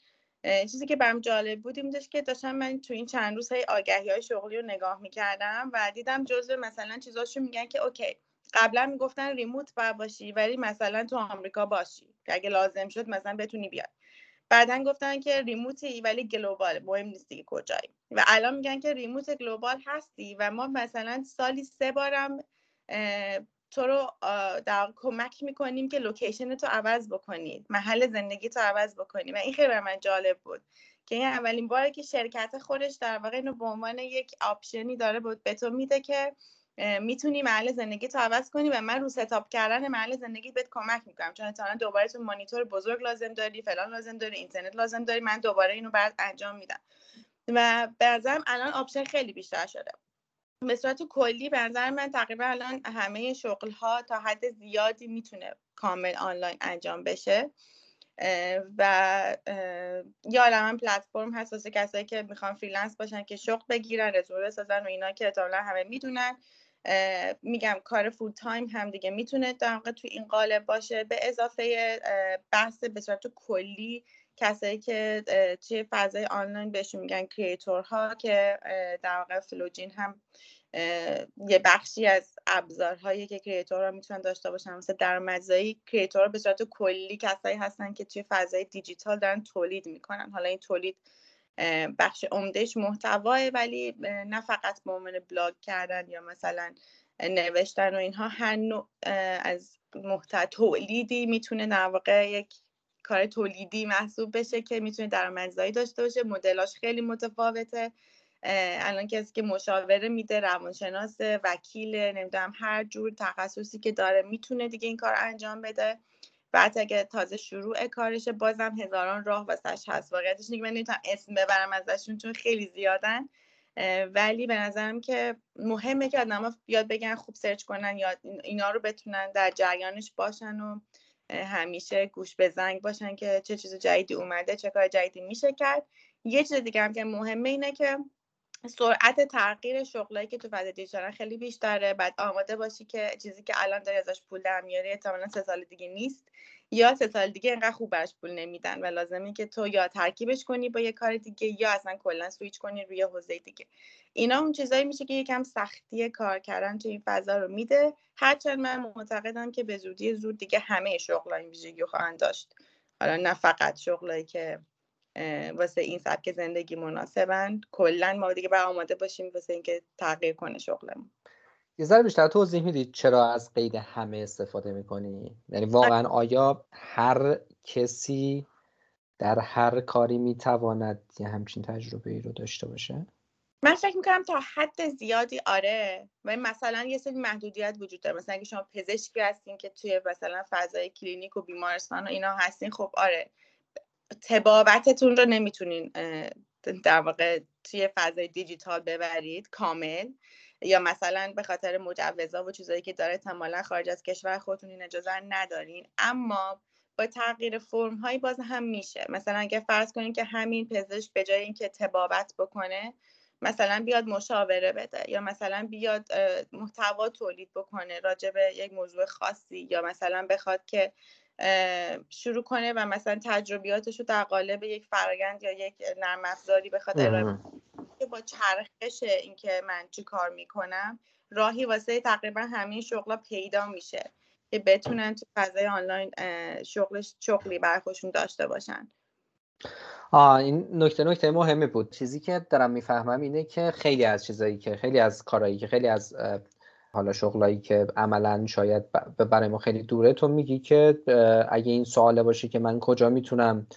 [SPEAKER 2] چیزی که برام جالب بود این که داشتم من تو این چند روز های آگهی های شغلی رو نگاه می‌کردم و دیدم جزء مثلا چیزاشو میگن که اوکی قبلا می‌گفتن remote باید باشی ولی مثلا تو آمریکا باشی. که اگه لازم شد مثلا بتونی بیاد بعدا گفتن که remote ی ولی global مهم نیست دیگه کجایی. و الان میگن که remote global هستی و ما مثلا سالی سه بارم تو رو در کمک می‌کنیم که location تو عوض بکنید محل زندگی تو عوض بکنی و این خیلی به من جالب بود که این اولین باره که شرکت خودش در واقع اینو به عنوان یک option ی داره به تو میده که می‌تونی محل زندگی تو عوض کنی و من رو setup کردن محل زندگی بهت کمک می‌کنم. چون تا دوباره تو مانیتور بزرگ لازم داری فلان لازم داری اینترنت لازم داری من دوباره اینو بعد انجام میدم. و به الان option خیلی بیشتر شده. به صورت کلی به نظر من تقریبا الان همه شغل ها تا حد زیادی می‌تونه کامل آنلاین انجام بشه. و یا من پلتفرم هست واسه کسایی که می‌خوان freelance باشن که شغل بگیرن رزومه بسازن و اینا که احتمالا همه می‌دونن. میگم کار full time هم دیگه می‌تونه در تو این قالب باشه. به اضافه بحث به صورت کلی کسایی که توی فضای آنلاین بهشون میگن creator ها که در واقع فلوجین هم یه بخشی از ابزارهایی که creator می‌تونن داشته باشن مثل درآمدزایی creator به صورت کلی کسایی هستن که توی فضای دیجیتال دارن تولید می‌کنن. حالا این تولید بخش عمدهش محتواه ولی نه فقط به عنوان بلاگ کردن یا مثلا نوشتن و اینها هر نوع از محتوا تولیدی می‌تونه در واقع یک کار تولیدی محسوب بشه که می‌تونه درآمدزایی داشته باشه مدلاش خیلی متفاوته. الان کسی که مشاوره میده روانشناس وکیل نمی‌دونم هر جور تخصصی که داره می‌تونه دیگه این کار انجام بده. بعد اگه تازه شروع کارشه بازم هزاران راه واسش هست. واقعیتش اینه من نمی‌تونم اسم ببرم ازشون چون خیلی زیادن. ولی به نظرم که مهمه که آدم بیاد بگن خوب سرچ کنن یا اینا رو بتونن در جریانش باشن و همیشه گوش به زنگ باشن که چه چیز جدیدی اومده چه کار جدیدی میشه کرد. یه چیز دیگه هم که مهمه اینه که سرعت تغییر شغلایی که تو فضای دیجیتال خیلی بیشتره. بعد آماده باشی که چیزی که الان داری ازش پول در میاری احتمالا سه سال دیگه نیست. یا سه سال دیگه انقدر خوب برش پول نمیدن و لازمه که تو یا ترکیبش کنی با یه کار دیگه یا اصلا کلا سویچ کنی روی حوزه دیگه. اینا اون چیزایی میشه که یکم سختی کار کردن تو این فضا رو میده. هرچند من معتقدم که به زودی زود دیگه همه شغلای این ویژگی خواهند داشت. حالا نه فقط شغلایی که واسه این سبک زندگی مناسبن. کلا ما دیگه باید آماده باشیم واسه اینکه تغییر کنه شغلمون.
[SPEAKER 1] یه ذره بیشتر توضیح می‌دید چرا از قید همه استفاده می‌کنی؟ یعنی واقعا آیا هر کسی در هر کاری می‌تواند یه همچین تجربه ای رو داشته باشه؟
[SPEAKER 2] من فکر می‌کنم تا حد زیادی آره. و مثلا یه سری محدودیت وجود داره. مثلا اگه شما پزشکی هستین که توی مثلا فضای کلینیک و بیمارستان و اینا هستین خب آره. تبابتتون رو نمی‌تونین در واقع توی فضای دیجیتال ببرید کامل. یا مثلا به خاطر مجوزا و چیزایی که داره تمالا خارج از کشور خودتون این اجازه ندارین. اما با تغییر فرم هایی باز هم میشه. مثلا اگه فرض کنین که همین پزشک به جای اینکه تبابت بکنه مثلا بیاد مشاوره بده یا مثلا بیاد محتوا تولید بکنه راجع به یک موضوع خاصی یا مثلا بخواد که شروع کنه و مثلا تجربیاتش رو در قالب یک فرایند یا یک نرم افزاری بخواد ارائه که با چرخش اینکه من چی کار می‌کنم راهی واسه تقریبا همین شغلا پیدا میشه که بتونن تو فضای آنلاین شغلش شغلی برخوشون داشته باشن.
[SPEAKER 1] آه این نکته نکته مهمی بود. چیزی که دارم می‌فهمم اینه که خیلی از چیزایی که خیلی از کارهایی که خیلی از حالا شغلایی که عملا شاید برای ما خیلی دوره تو میگی که اگه این سواله باشه که من کجا می‌تونم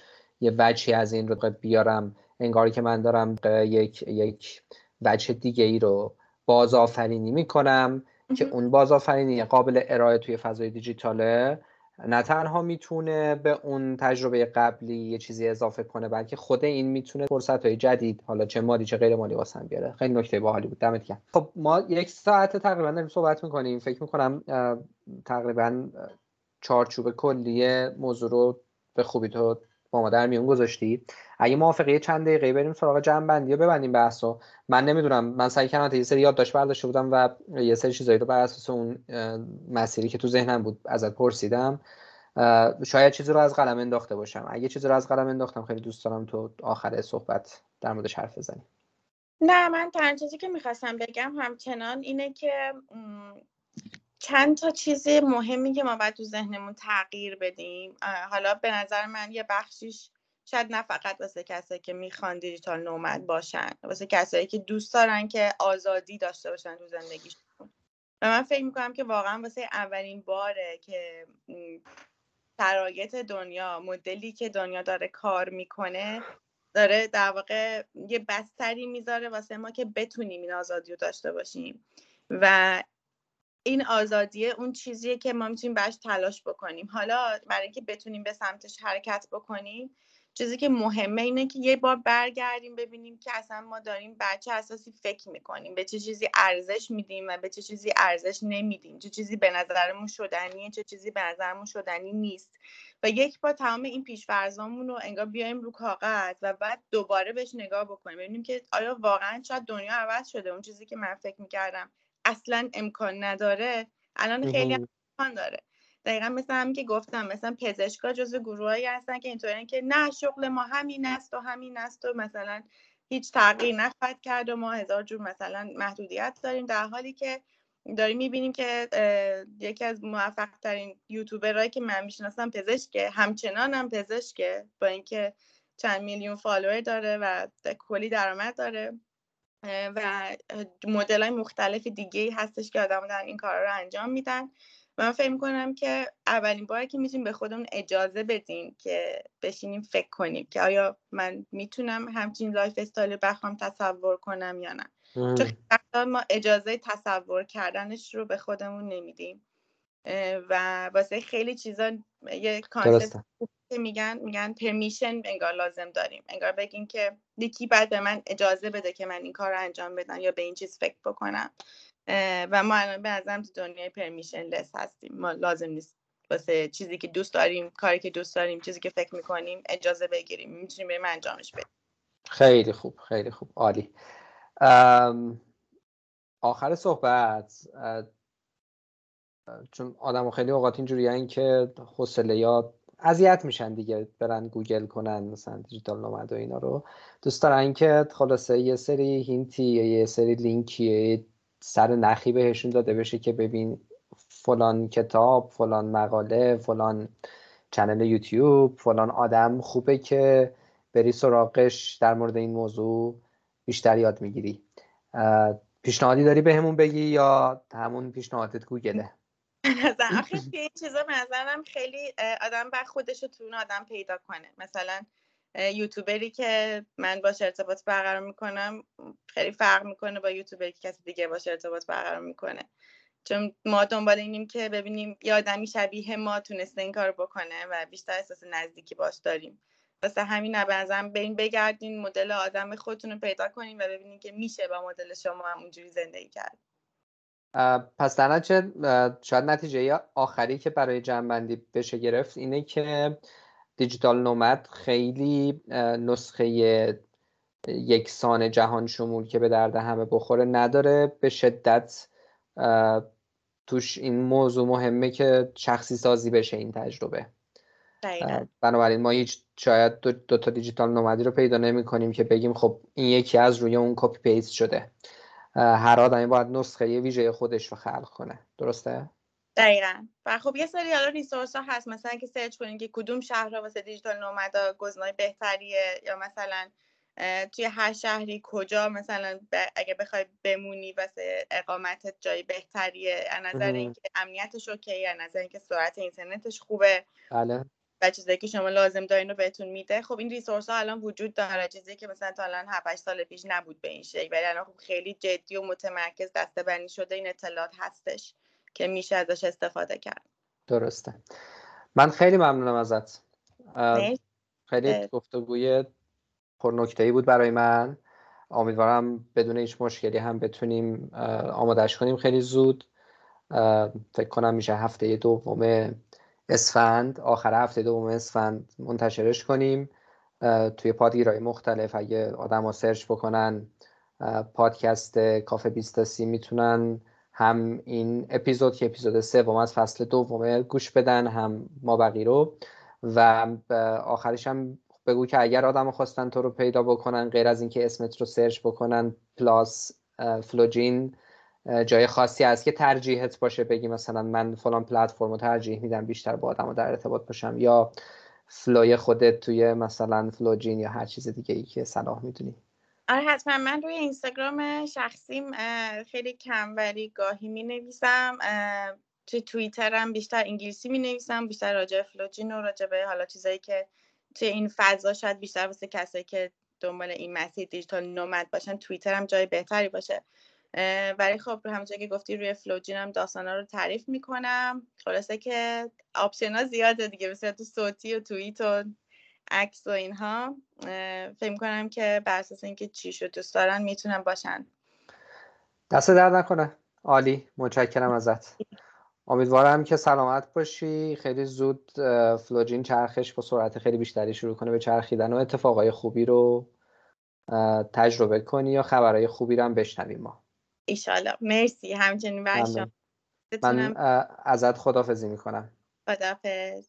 [SPEAKER 1] یه وجهی از این رو بیارم انگار که من دارم یک یک وجه دیگه ای رو بازآفرینی می‌کنم که اون بازآفرینی قابل ارائه توی فضای دیجیتاله نه تنها می‌تونه به اون تجربه قبلی یه چیزی اضافه کنه بلکه خود این می‌تونه فرصت های جدید حالا چه مالی چه غیر مالی واسه بیاره. خیلی نکته باحالی بود. دمت گرم. خب ما یک ساعت تقریبا داریم صحبت می‌کنیم. فکر می‌کنم تقریبا چارچوب کلی موضوع رو به خوبی تو با ما در میون گذاشتی. اگه موافقه چند دقیقه بریم سراغ جمع بندی ببندیم بحثو. من نمی‌دونم من سعی کردم یه سری یادداشت برداشته بودم و یه سری چیزایی رو بر اساس اون مسیری که تو ذهنم بود ازت پرسیدم. شاید چیزی رو از قلم انداخته باشم. اگه چیزی رو از قلم انداختم خیلی دوست دارم تو آخر صحبت در موردش حرف بزنی.
[SPEAKER 2] نه من تنها چیزی که می‌خواستم بگم همچنان اینه که چند تا چیز مهمی که ما باید تو ذهنمون تغییر بدیم. حالا به نظر من یه بخشیش شاید نه فقط واسه کسایی که می‌خوان دیجیتال نومد باشن واسه کسایی که دوست دارن که آزادی داشته باشن تو زندگیشون. و من فکر می‌کنم که واقعا واسه اولین باره که شرایط دنیا مدلی که دنیا داره کار می‌کنه داره در واقع یه بستری می‌ذاره واسه ما که بتونیم این آزادی رو داشته باشیم. و این آزادیه اون چیزیه که ما می‌تونیم بهش تلاش بکنیم. حالا برای اینکه بتونیم به سمتش حرکت بکنیم چیزی که مهمه اینه که یه بار برگردیم ببینیم که اصلا ما داریم بچه اساسی فکر می‌کنیم به چه چیزی ارزش میدیم و به چه چیزی ارزش نمیدیم. چه چیزی به نظرمون شدنیه چه چیزی به نظرمون شدنی نیست. و یک بار تمام این پیشفرزامون رو انگار بیایم رو کاغذ و بعد دوباره بهش نگاه بکنیم. ببینیم که آیا واقعا شاید دنیا عوض شده. اون چیزی که من فکر می‌کردم اصلا امکان نداره الان خیلی امکان داره. دقیقا مثل هم که گفتم مثلا پزشکا جزو گروهایی هستن که اینطوری که نه شغل ما همین است و همین است و مثلا هیچ تغییر نخواهد کرد و ما هزار جور مثلا محدودیت داریم. در حالی که داریم می‌بینیم که یکی از موفق ترین یوتیوبرهایی که من می‌شناسم پزشکه همچنان هم پزشکه با اینکه چند میلیون فالوور داره و کلی درآمد داره و مدل های مختلف دیگه هستش که آدم در این کارا رو انجام میدن. من فکر می‌کنم که اولین بار که می‌تونیم به خودمون اجازه بدیم که بشینیم فکر کنیم که آیا من می‌تونم همچین lifestyle بخوام تصور کنم یا نه. چون ما اجازه تصور کردنش رو به خودمون نمیدیم. و واسه خیلی چیزا یه concept که میگن میگن permission انگار لازم داریم. انگار بگیم که یکی بعد به من اجازه بده که من این کار رو انجام بدم یا به این چیز فکر بکنم. و ما الان به نظرم تو دنیای permissionless هستیم. ما لازم نیست واسه چیزی که دوست داریم کاری که دوست داریم چیزی که فکر می‌کنیم اجازه بگیریم. می‌تونیم بریم انجامش بدیم.
[SPEAKER 1] خیلی خوب خیلی خوب عالی. آخر صحبت چون آدم خیلی اوقات اینجوری که حوصله یا اذیت میشن دیگه برن گوگل کنن مثلا digital nomad و اینا رو. دوست دارن که خلاصه یه سری hint ی یه سری لینکی سر نخی بهشون داده بشه که ببین فلان کتاب فلان مقاله فلان چنل یوتیوب فلان آدم خوبه که بری سراغش در مورد این موضوع بیشتر یاد می‌گیری. پیشنهادی داری به بگی یا همون پیشنهادت گوگله؟
[SPEAKER 2] آخه این چیزا به نظرم خیلی آدم بر خودش تو اون آدم پیدا کنه. مثلا یوتیوبری که من باش ارتباط برقرار می‌کنم خیلی فرق می‌کنه با یوتیوبری که کسی دیگه باش ارتباط برقرار می‌کنه. چون ما دنبال اینیم که ببینیم یه آدمی شبیه ما تونسته این کار بکنه و بیشتر احساس نزدیکی باش داریم. واسه همین نظرم بریم بگردین مدل آدم خودتون رو پیدا کنین و ببینین که میشه با مدل شما هم اونجوری زندگی کرد.
[SPEAKER 1] پس در شاید نتیجه آخری که برای جنبندی بشه گرفت اینه که دیجیتال نومد خیلی نسخه یکسان جهان شمول که به درد همه بخوره نداره. به شدت توش این موضوع مهمه که شخصی سازی بشه این تجربه. بنابراین ما هیچ شاید دو, دو تا digital nomad ی رو پیدا نمی کنیم که بگیم خب این یکی از روی اون copy paste شده. هر آدمی باید نسخه ویژه خودش رو خلق کنه. درسته؟
[SPEAKER 2] دقیقا. و خب یه سری حالا resource ها هست مثلا که search کنین که کدوم شهر واسه digital nomad ا گزینه بهتریه یا مثلا توی هر شهری کجا مثلا اگه بخوای بمونی واسه اقامتت جای بهتریه. از نظر اینکه امنیتش اوکی از نظر اینکه سرعت اینترنتش خوبه.
[SPEAKER 1] بله.
[SPEAKER 2] و چیزایی که شما لازم دارین رو بهتون میده. خب این ریسورس ها الان وجود داره. چیزی که مثلا تا الان 7 سال پیش نبود به این شکل. ولی الان خب خیلی جدی و متمرکز دسته شده این اطلاعات هستش. که میشه ازش استفاده کرد.
[SPEAKER 1] درسته. من خیلی ممنونم ازت. خیلی گفتگوی پرنکته بود برای من. امیدوارم بدون هیچ مشکلی هم بتونیم آمادش کنیم خیلی زود. فکر کنم میشه هفته دوم اسفند آخر هفته دوم اسفند منتشرش کنیم. توی پادگیرهای مختلف اگه آدم ها سرچ بکنن پادکست کافه بیستاسی می‌تونن هم این اپیزود که اپیزود سوم از فصل دوم گوش بدن هم ما بقی رو. و آخرش هم بگو که اگر آدم خواستن تو رو پیدا بکنن غیر از اینکه اسمت رو search بکنن plus فلوجین جای خاصی هست که ترجیحت باشه بگی مثلا من فلان پلتفرم رو ترجیح میدم بیشتر با آدم در ارتباط باشم یا flow ی خودت توی مثلا فلوجین یا هر چیز دیگه ای که صلاح می‌دونی.
[SPEAKER 2] آره حتما. من روی اینستاگرام شخصیم خیلی کم ولی گاهی می نویسم توی توییترم بیشتر انگلیسی می نویسم بیشتر راجع فلوجین و راجع به حالا چیزایی که توی این فضا شاید بیشتر واسه کسایی که دنبال این مسیر digital nomad باشن توییتر هم جای بهتری باشه. ولی خب همونطور که گفتی روی فلوجین هم داستانا رو تعریف می‌کنم. خلاصه که option ها زیاده دیگه مثلا تو صوتی و توییت و عکس و اینها فکر کنم که بر اساس اینکه چی شد دوست دارن می‌تونن باشن.
[SPEAKER 1] دست درد نکنه. عالی. متشکرم ازت. امیدوارم که سلامت باشی. خیلی زود فلوجین چرخش با سرعت خیلی بیشتری شروع کنه به چرخیدن و اتفاقای خوبی رو تجربه کنی یا خبرهای خوبی رو هم بشنویم ما.
[SPEAKER 2] ایشالله مرسی. همچنین
[SPEAKER 1] من ازت خدافزی می‌کنم.
[SPEAKER 2] خدافز